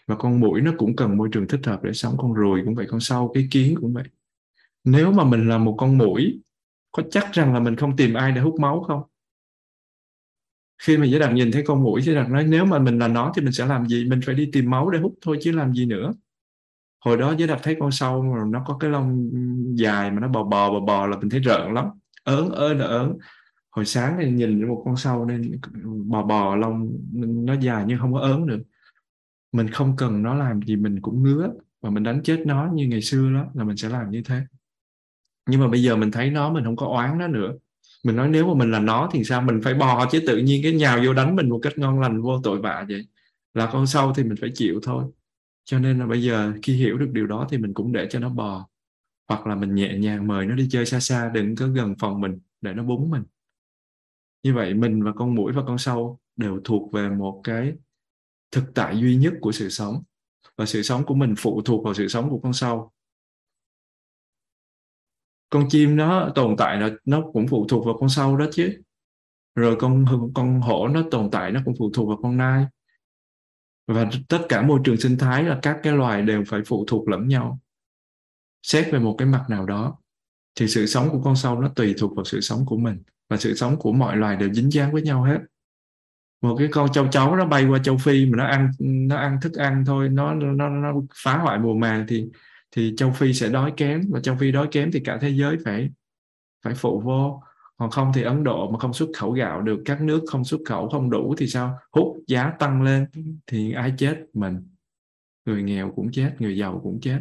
Và con mũi nó cũng cần môi trường thích hợp để sống. Con ruồi cũng vậy, con sâu, cái kiến cũng vậy. Nếu mà mình là một con mũi, có chắc rằng là mình không tìm ai để hút máu không? Khi mà giới đạt nhìn thấy con mũi, giới đạt nói, nếu mà mình là nó thì mình sẽ làm gì? Mình phải đi tìm máu để hút thôi chứ làm gì nữa hồi đó giới đạt thấy con sâu mà nó có cái lông dài mà nó bò bò bò bò là mình thấy rợn lắm. Ớn ớn là ớn. Hồi sáng thì nhìn một con sâu nên bò bò, lông nó dài nhưng không có ớn được mình không cần nó làm gì, mình cũng ngứa và mình đánh chết nó như ngày xưa đó, là mình sẽ làm như thế. Nhưng mà bây giờ mình thấy nó, mình không có oán nó nữa. Mình nói nếu mà mình là nó thì sao? Mình phải bò chứ tự nhiên cái nhào vô đánh mình một cách ngon lành, vô tội vạ vậy. Là con sâu thì mình phải chịu thôi cho nên là bây giờ khi hiểu được điều đó thì mình cũng để cho nó bò. Hoặc là mình nhẹ nhàng mời nó đi chơi xa xa, đừng có gần phòng mình, để nó búng mình. Như vậy mình và con mũi và con sâu đều thuộc về một cái thực tại duy nhất của sự sống. Và sự sống của mình phụ thuộc vào sự sống của con sâu. Con chim nó tồn tại là nó cũng phụ thuộc vào con sâu đó chứ. Rồi con con hổ nó tồn tại nó cũng phụ thuộc vào con nai và tất cả môi trường sinh thái là các cái loài đều phải phụ thuộc lẫn nhau. Xét về một cái mặt nào đó, thì sự sống của con sâu nó tùy thuộc vào sự sống của mình. Và sự sống của mọi loài đều dính dáng với nhau hết. Một cái con châu chấu nó bay qua châu phi mà nó ăn nó ăn thức ăn thôi, nó nó nó phá hoại mùa màng thì thì châu phi sẽ đói kém. Và châu phi đói kém thì cả thế giới phải phải phụ vô còn không thì ấn độ mà không xuất khẩu gạo được, các nước không xuất khẩu không đủ thì sao? Hút giá tăng lên thì ai chết? Mình. Người nghèo cũng chết, người giàu cũng chết.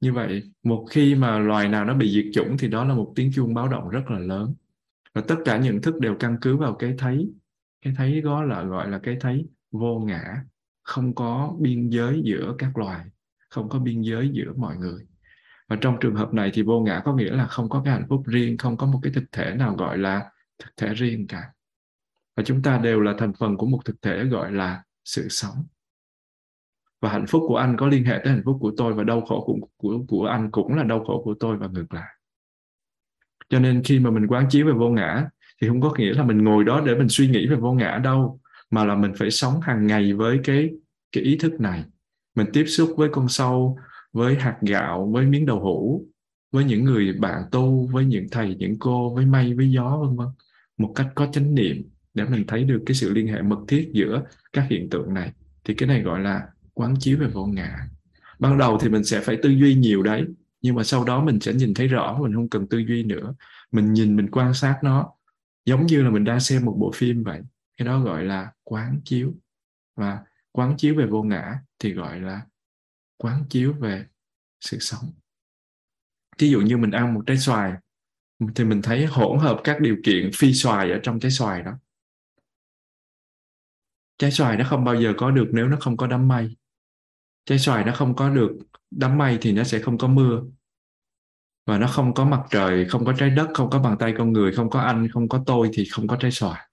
Như vậy, một khi mà loài nào nó bị diệt chủng thì đó là một tiếng chuông báo động rất là lớn. Và tất cả nhận thức đều căn cứ vào cái thấy. Cái thấy đó là, gọi là cái thấy vô ngã, không có biên giới giữa các loài, không có biên giới giữa mọi người và trong trường hợp này thì vô ngã có nghĩa là không có cái hạnh phúc riêng không có một cái thực thể nào gọi là thực thể riêng cả. Và chúng ta đều là thành phần của một thực thể gọi là sự sống. Và hạnh phúc của anh có liên hệ tới hạnh phúc của tôi và đau khổ của, của, của anh cũng là đau khổ của tôi và ngược lại. Cho nên khi mà mình quán chiếu về vô ngã thì không có nghĩa là mình ngồi đó để mình suy nghĩ về vô ngã đâu mà là mình phải sống hàng ngày với cái cái ý thức này. Mình tiếp xúc với con sâu với hạt gạo, với miếng đậu hũ, với những người bạn tu, với những thầy, những cô, với mây, với gió, vân vân. Một cách có chánh niệm để mình thấy được cái sự liên hệ mật thiết giữa các hiện tượng này. Thì cái này gọi là quán chiếu về vô ngã. Ban đầu thì mình sẽ phải tư duy nhiều đấy, nhưng mà sau đó mình sẽ nhìn thấy rõ, mình không cần tư duy nữa. Mình nhìn, mình quan sát nó, giống như là mình đang xem một bộ phim vậy. Cái đó gọi là quán chiếu. Và quán chiếu về vô ngã thì gọi là quán chiếu về sự sống. Ví dụ như mình ăn một trái xoài, thì mình thấy hỗn hợp các điều kiện phi xoài ở trong trái xoài đó. Trái xoài nó không bao giờ có được nếu nó không có đám mây. Trái xoài nó không có được đám mây thì nó sẽ không có mưa. Và nó không có mặt trời, không có trái đất, không có bàn tay con người, không có anh, không có tôi thì không có trái xoài.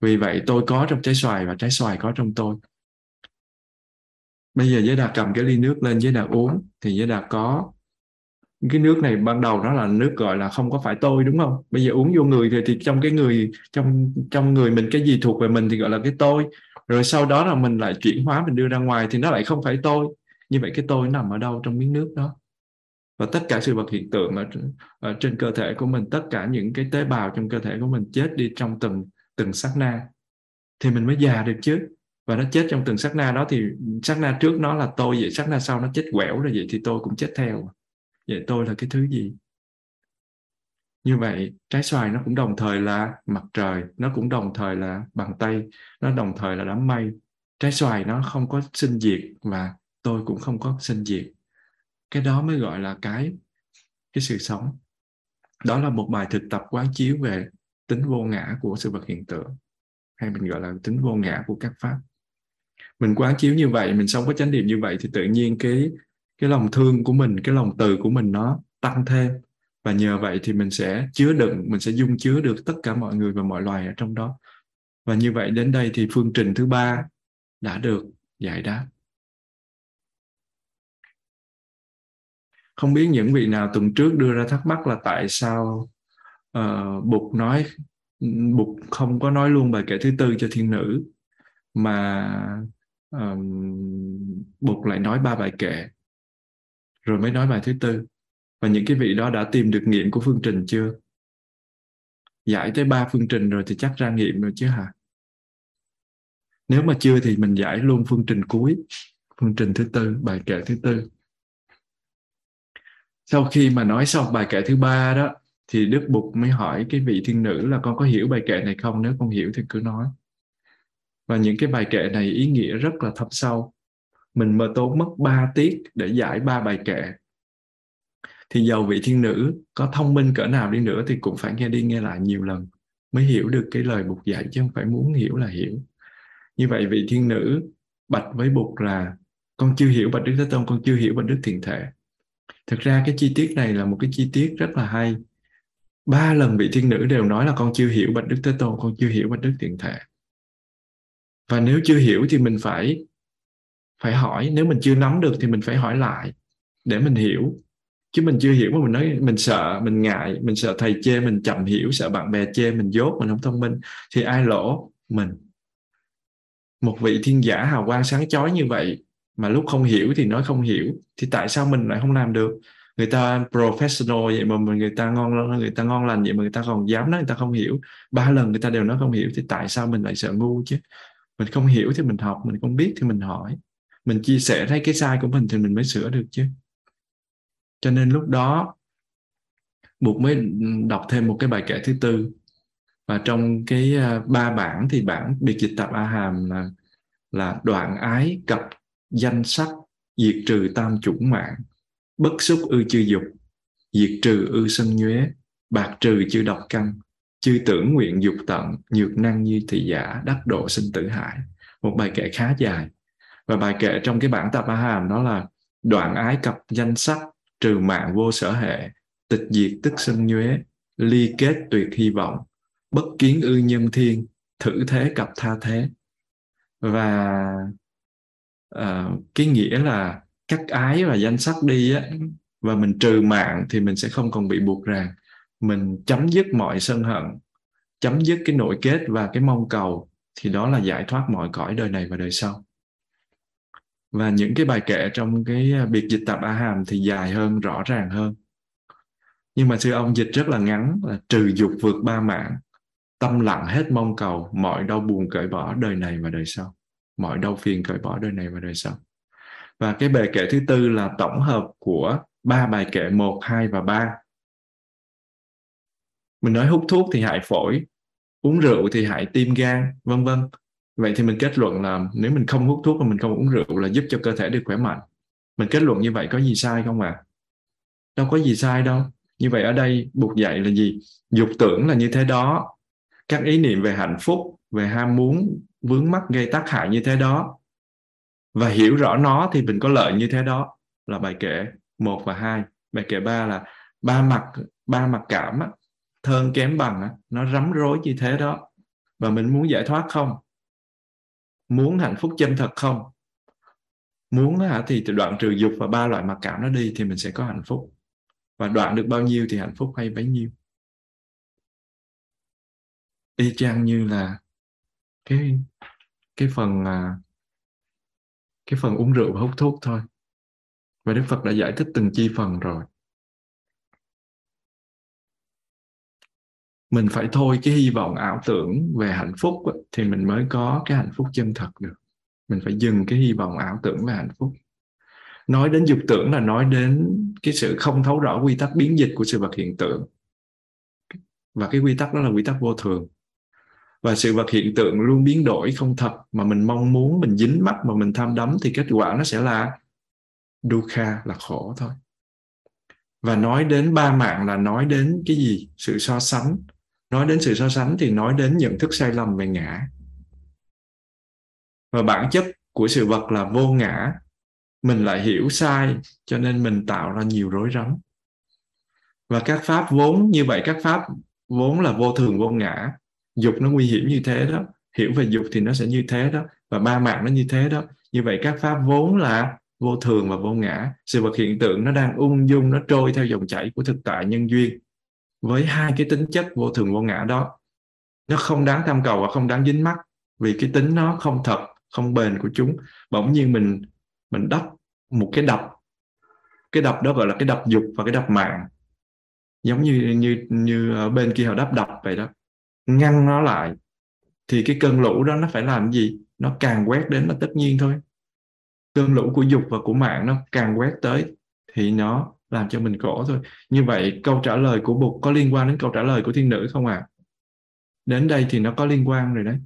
Vì vậy tôi có trong trái xoài và trái xoài có trong tôi bây giờ giới đạt cầm cái ly nước lên giới đạt uống thì giới đạt có cái nước này ban đầu nó là nước gọi là không có phải tôi đúng không? Bây giờ uống vô người thì, thì trong cái người trong trong người mình cái gì thuộc về mình thì gọi là cái tôi. Rồi sau đó là mình lại chuyển hóa mình đưa ra ngoài thì nó lại không phải tôi. Như vậy cái tôi nằm ở đâu trong miếng nước đó? Và tất cả sự vật hiện tượng ở, ở trên cơ thể của mình tất cả những cái tế bào trong cơ thể của mình chết đi trong từng từng sát na thì mình mới già được chứ và nó chết trong từng sát na đó thì sát na trước nó là tôi vậy, sát na sau nó chết quẻo rồi vậy thì tôi cũng chết theo. Vậy tôi là cái thứ gì? Như vậy, trái xoài nó cũng đồng thời là mặt trời, nó cũng đồng thời là bàn tay, nó đồng thời là đám mây. Trái xoài nó không có sinh diệt và tôi cũng không có sinh diệt. Cái đó mới gọi là cái cái sự sống. Đó là một bài thực tập quán chiếu về tính vô ngã của sự vật hiện tượng, hay mình gọi là tính vô ngã của các pháp mình quán chiếu như vậy mình sống có chánh niệm như vậy thì tự nhiên cái cái lòng thương của mình cái lòng từ của mình nó tăng thêm. Và nhờ vậy thì mình sẽ chứa đựng mình sẽ dung chứa được tất cả mọi người và mọi loài ở trong đó. Và như vậy đến đây thì phương trình thứ ba đã được giải đáp. Không biết những vị nào tuần trước đưa ra thắc mắc là tại sao uh, bụt nói bụt không có nói luôn bài kệ thứ tư cho thiên nữ mà um, bụt lại nói ba bài kệ rồi mới nói bài thứ tư. Và những cái vị đó đã tìm được nghiệm của phương trình chưa? Giải tới ba phương trình rồi thì chắc ra nghiệm rồi chứ hả? Nếu mà chưa thì mình giải luôn phương trình cuối phương trình thứ tư bài kệ thứ tư. Sau khi mà nói xong bài kệ thứ ba đó thì đức bụt mới hỏi cái vị thiên nữ là con có hiểu bài kệ này không? Nếu con hiểu thì cứ nói và những cái bài kệ này ý nghĩa rất là thâm sâu. Mình mơ tốn mất 3 tiết để giải ba bài kệ. Thì giàu vị thiên nữ, có thông minh cỡ nào đi nữa thì cũng phải nghe đi nghe lại nhiều lần mới hiểu được cái lời bụt dạy chứ không phải muốn hiểu là hiểu. Như vậy vị thiên nữ bạch với bụt là, con chưa hiểu bạch đức thế tôn, con chưa hiểu bạch đức thiện thể. Thực ra cái chi tiết này là một cái chi tiết rất là hay. Ba lần vị thiên nữ đều nói là con chưa hiểu bạch đức thế tôn, con chưa hiểu bạch đức thiện thể và nếu chưa hiểu thì mình phải phải hỏi. Nếu mình chưa nắm được thì mình phải hỏi lại để mình hiểu. Chứ mình chưa hiểu mà mình nói, mình sợ, mình ngại, mình sợ thầy chê, mình chậm hiểu, sợ bạn bè chê, mình dốt, mình không thông minh, thì ai lỗ? Mình. Một vị thiên giả hào quang sáng chói như vậy mà lúc không hiểu thì nói không hiểu, thì tại sao mình lại không làm được? Người ta professional vậy mà người ta ngon, người ta ngon lành vậy mà người ta còn dám nói người ta không hiểu. Ba lần người ta đều nói không hiểu, thì tại sao mình lại sợ ngu chứ? Mình không hiểu thì mình học mình không biết thì mình hỏi. Mình chia sẻ thấy cái sai của mình thì mình mới sửa được chứ. Cho nên lúc đó buộc mới đọc thêm một cái bài kể thứ tư. Và trong cái à, ba bản thì bản biệt dịch tập a hàm là, là đoạn ái cập danh sắc diệt trừ tam chủng mạng bất xúc ư chư dục diệt trừ ư sân nhuế bạc trừ chư độc căn chư tưởng nguyện dục tận nhược năng như thị giả đắc độ sinh tử hải một bài kệ khá dài. Và bài kệ trong cái bản tập a hàm đó là đoạn ái cập danh sắc trừ mạng vô sở hệ tịch diệt tức sân nhuế ly kết tuyệt hy vọng bất kiến ư nhân thiên thử thế cập tha thế. Và uh, cái nghĩa là cắt ái và danh sắc đi á và mình trừ mạng thì mình sẽ không còn bị buộc ràng mình chấm dứt mọi sân hận, chấm dứt cái nội kết và cái mong cầu, thì đó là giải thoát mọi cõi đời này và đời sau. Và những cái bài kệ trong cái à, biệt dịch tập a hàm thì dài hơn, rõ ràng hơn. Nhưng mà sư ông, dịch rất là ngắn, là trừ dục vượt ba mạng, tâm lặng hết mong cầu, mọi đau buồn cởi bỏ đời này và đời sau. Mọi đau phiền cởi bỏ đời này và đời sau. Và cái bài kệ thứ tư là tổng hợp của ba bài kệ một, hai và ba mình nói hút thuốc thì hại phổi uống rượu thì hại tim gan vân vân. Vậy thì mình kết luận là nếu mình không hút thuốc và mình không uống rượu là giúp cho cơ thể được khỏe mạnh. Mình kết luận như vậy có gì sai không ạ? À? đâu có gì sai đâu. Như vậy ở đây buộc dạy là gì? Dục tưởng là như thế đó. Các ý niệm về hạnh phúc về ham muốn vướng mắc gây tác hại như thế đó. Và hiểu rõ nó thì mình có lợi như thế đó là bài kể một và hai. Bài kể ba là ba mặt ba mặt cảm á, thơn kém bằng nó rắm rối như thế đó. Và mình muốn giải thoát không? Muốn hạnh phúc chân thật không? Muốn thì đoạn trừ dục và ba loại mặc cảm nó đi thì mình sẽ có hạnh phúc. Và đoạn được bao nhiêu thì hạnh phúc hay bấy nhiêu. Y chang như là cái cái phần à, cái phần uống rượu và hút thuốc thôi. Và đức phật đã giải thích từng chi phần rồi. Mình phải thôi cái hy vọng ảo tưởng về hạnh phúc thì mình mới có cái hạnh phúc chân thật được. Mình phải dừng cái hy vọng ảo tưởng về hạnh phúc. Nói đến dục tưởng là nói đến cái sự không thấu rõ quy tắc biến dịch của sự vật hiện tượng. Và cái quy tắc đó là quy tắc vô thường. Và sự vật hiện tượng luôn biến đổi không thật, mà mình mong muốn, mình dính mắt mà mình tham đắm, thì kết quả nó sẽ là dukkha, là khổ thôi. Và nói đến ba mạng là nói đến cái gì? Sự so sánh nói đến sự so sánh thì nói đến nhận thức sai lầm về ngã. Và bản chất của sự vật là vô ngã. Mình lại hiểu sai, cho nên mình tạo ra nhiều rối rắm. Và các pháp vốn, như vậy các pháp vốn là vô thường, vô ngã. Dục nó nguy hiểm như thế đó, hiểu về dục thì nó sẽ như thế đó, và ba mạng nó như thế đó. Như vậy các pháp vốn là vô thường và vô ngã. Sự vật hiện tượng nó đang ung dung, nó trôi theo dòng chảy của thực tại nhân duyên với hai cái tính chất vô thường vô ngã đó. Nó không đáng tham cầu và không đáng dính mắc vì cái tính nó không thật, không bền của chúng. Bỗng nhiên mình mình đắp một cái đập. Cái đập đó gọi là cái đập dục và cái đập mạng. Giống như như như bên kia họ đắp đập vậy đó. Ngăn nó lại. Thì cái cơn lũ đó nó phải làm gì? Nó càng quét đến là tất nhiên thôi. Cơn lũ của dục và của mạng nó càng quét tới thì nó làm cho mình khổ thôi. Như vậy câu trả lời của bụt có liên quan đến câu trả lời của thiên nữ không ạ? À? đến đây thì nó có liên quan rồi đấy.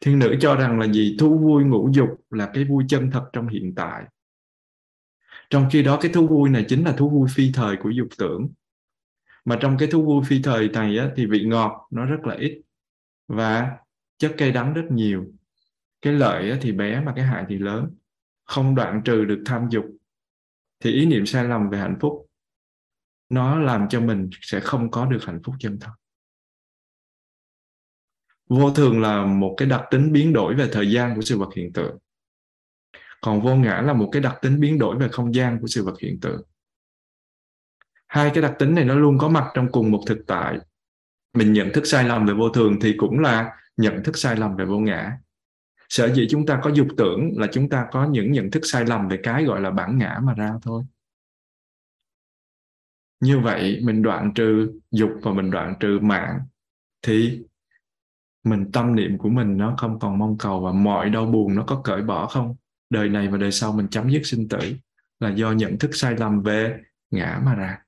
Thiên nữ cho rằng là gì? Thú vui ngũ dục là cái vui chân thật trong hiện tại. Trong khi đó cái thú vui này chính là thú vui phi thời của dục tưởng. Mà trong cái thú vui phi thời này á, thì vị ngọt nó rất là ít và chất cây đắng rất nhiều. Cái lợi á, thì bé mà cái hại thì lớn. Không đoạn trừ được tham dục thì ý niệm sai lầm về hạnh phúc, nó làm cho mình sẽ không có được hạnh phúc chân thật. Vô thường là một cái đặc tính biến đổi về thời gian của sự vật hiện tượng. Còn vô ngã là một cái đặc tính biến đổi về không gian của sự vật hiện tượng. Hai cái đặc tính này nó luôn có mặt trong cùng một thực tại. Mình nhận thức sai lầm về vô thường thì cũng là nhận thức sai lầm về vô ngã sở dĩ chúng ta có dục tưởng là chúng ta có những nhận thức sai lầm về cái gọi là bản ngã mà ra thôi. Như vậy mình đoạn trừ dục và mình đoạn trừ mạng thì mình tâm niệm của mình nó không còn mong cầu và mọi đau buồn nó có cởi bỏ không? Đời này và đời sau mình chấm dứt sinh tử là do nhận thức sai lầm về ngã mà ra.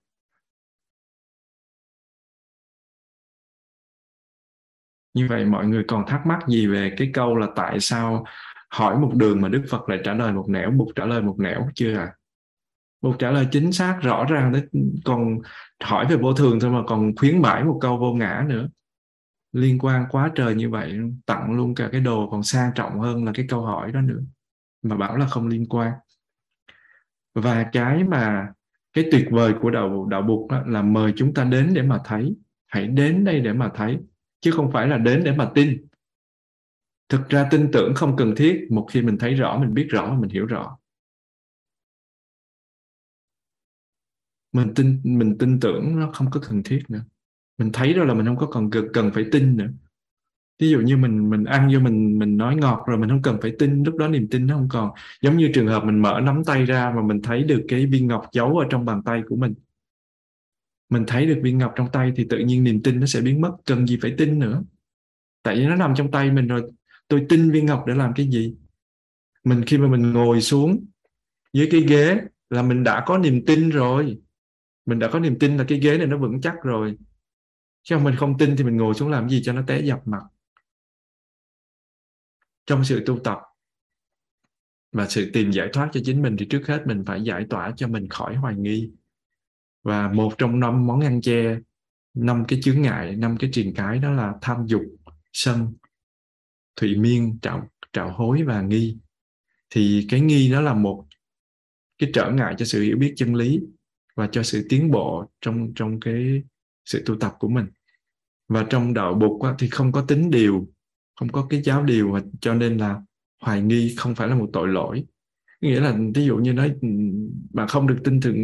Như vậy mọi người còn thắc mắc gì về cái câu là tại sao hỏi một đường mà đức phật lại trả lời một nẻo, bụt trả lời một nẻo chưa à bụt trả lời chính xác, rõ ràng đấy còn hỏi về vô thường thôi mà còn khuyến mãi một câu vô ngã nữa. Liên quan quá trời như vậy, tặng luôn cả cái đồ còn sang trọng hơn là cái câu hỏi đó nữa, mà bảo là không liên quan. Và cái mà, cái tuyệt vời của đạo đạo bụt là mời chúng ta đến để mà thấy, hãy đến đây để mà thấy chứ không phải là đến để mà tin. Thực ra tin tưởng không cần thiết một khi mình thấy rõ mình biết rõ mình hiểu rõ. Mình tin mình tin tưởng nó không có cần thiết nữa. Mình thấy đó là mình không có còn cần, cần phải tin nữa. Ví dụ như mình mình ăn vô mình mình nói ngọt rồi mình không cần phải tin lúc đó niềm tin nó không còn. Giống như trường hợp mình mở nắm tay ra mà mình thấy được cái viên ngọc giấu ở trong bàn tay của mình mình thấy được viên ngọc trong tay thì tự nhiên niềm tin nó sẽ biến mất, cần gì phải tin nữa. Tại vì nó nằm trong tay mình rồi, tôi tin viên ngọc để làm cái gì? Mình khi mà mình ngồi xuống dưới cái ghế là mình đã có niềm tin rồi. Mình đã có niềm tin là cái ghế này nó vững chắc rồi. Chứ không, mình không tin thì mình ngồi xuống làm gì cho nó té dập mặt. Trong sự tu tập và sự tìm giải thoát cho chính mình thì trước hết mình phải giải tỏa cho mình khỏi hoài nghi và một trong năm món ăn che năm cái chướng ngại, năm cái triền cái đó là tham dục, sân, thụy miên, trạo trạo hối và nghi. Thì cái nghi đó là một cái trở ngại cho sự hiểu biết chân lý và cho sự tiến bộ trong trong cái sự tu tập của mình. Và trong đạo bục thì không có tính điều, không có cái giáo điều cho nên là hoài nghi không phải là một tội lỗi nghĩa là ví dụ như nói ừ, bạn không được tin thượng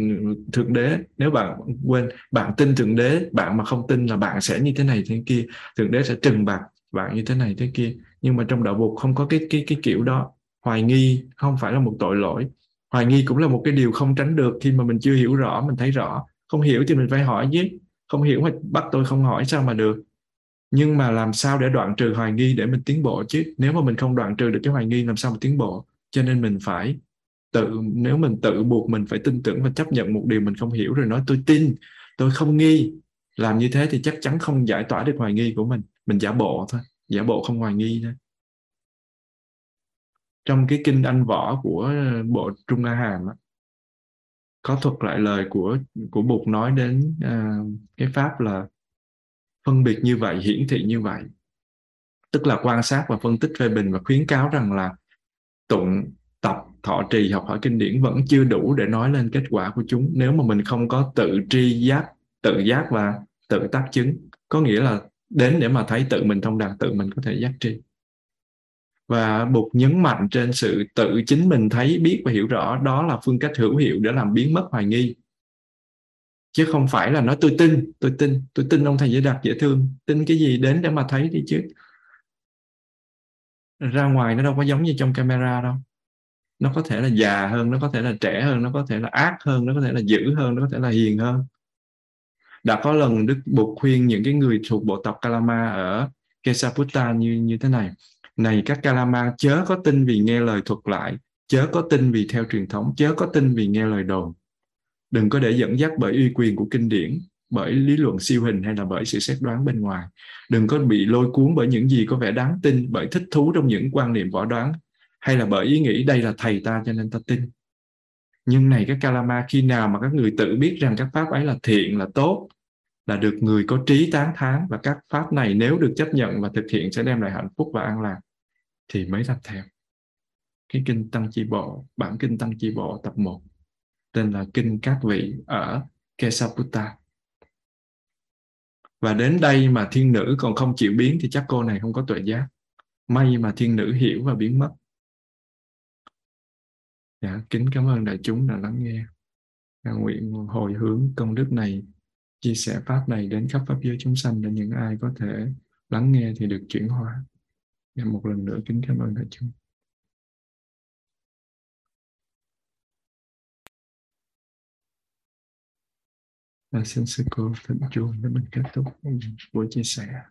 thượng đế. Nếu bạn quên, bạn tin thượng đế, bạn mà không tin là bạn sẽ như thế này thế kia, thượng đế sẽ trừng bạc bạn như thế này thế kia. Nhưng mà trong đạo bục không có cái cái cái kiểu đó. Hoài nghi không phải là một tội lỗi. Hoài nghi cũng là một cái điều không tránh được khi mà mình chưa hiểu rõ, mình thấy rõ. Không hiểu thì mình phải hỏi chứ. Không hiểu hoặc bắt tôi không hỏi sao mà được. Nhưng mà làm sao để đoạn trừ hoài nghi để mình tiến bộ chứ? Nếu mà mình không đoạn trừ được cái hoài nghi, làm sao mà tiến bộ? Cho nên mình phải tự nếu mình tự buộc mình phải tin tưởng và chấp nhận một điều mình không hiểu rồi nói tôi tin tôi không nghi. Làm như thế thì chắc chắn không giải tỏa được hoài nghi của mình. Mình giả bộ thôi giả bộ không hoài nghi nữa trong cái kinh anh võ của bộ trung a hàm á, có thuật lại lời của của bụt nói đến à, cái pháp là phân biệt như vậy hiển thị như vậy. Tức là quan sát và phân tích phê bình và khuyến cáo rằng là tụng tập thọ trì học hỏi kinh điển vẫn chưa đủ để nói lên kết quả của chúng. Nếu mà mình không có tự tri giác, tự giác và tự tác chứng, có nghĩa là đến để mà thấy tự mình thông đạt, tự mình có thể giác tri. Và buộc nhấn mạnh trên sự tự chính mình thấy, biết và hiểu rõ, đó là phương cách hữu hiệu để làm biến mất hoài nghi. Chứ không phải là nói, tôi tin tôi tin tôi tin ông thầy dễ đạt dễ thương. Tin cái gì đến để mà thấy đi chứ? Ra ngoài nó đâu có giống như trong camera đâu nó có thể là già hơn, nó có thể là trẻ hơn, nó có thể là ác hơn, nó có thể là dữ hơn, nó có thể là hiền hơn. Đã có lần đức bụt khuyên những cái người thuộc bộ tộc Kalama ở Kesaputta như như thế này. Này, các Kalama, chớ có tin vì nghe lời thuật lại, chớ có tin vì theo truyền thống, chớ có tin vì nghe lời đồn. Đừng có để dẫn dắt bởi uy quyền của kinh điển, bởi lý luận siêu hình hay là bởi sự xét đoán bên ngoài. Đừng có bị lôi cuốn bởi những gì có vẻ đáng tin, bởi thích thú trong những quan niệm võ đoán hay là bởi ý nghĩ đây là thầy ta cho nên ta tin? Nhưng này các kalama, khi nào mà các người tự biết rằng các pháp ấy là thiện, là tốt, là được người có trí tán thán và các pháp này nếu được chấp nhận và thực hiện sẽ đem lại hạnh phúc và an lạc, thì mới làm theo. Cái kinh tăng chi bộ, bản kinh tăng chi bộ tập 1 tên là kinh các vị ở Kesaputta. Và đến đây mà thiên nữ còn không chịu biến thì chắc cô này không có tuệ giác. May mà thiên nữ hiểu và biến mất dạ kính cảm ơn đại chúng đã lắng nghe. À, nguyện hồi hướng công đức này chia sẻ pháp này đến khắp pháp giới chúng sanh để những ai có thể lắng nghe thì được chuyển hóa. Dạ, một lần nữa kính cảm ơn đại chúng. Và xin sư cô thỉnh chuông để mình kết thúc buổi chia sẻ.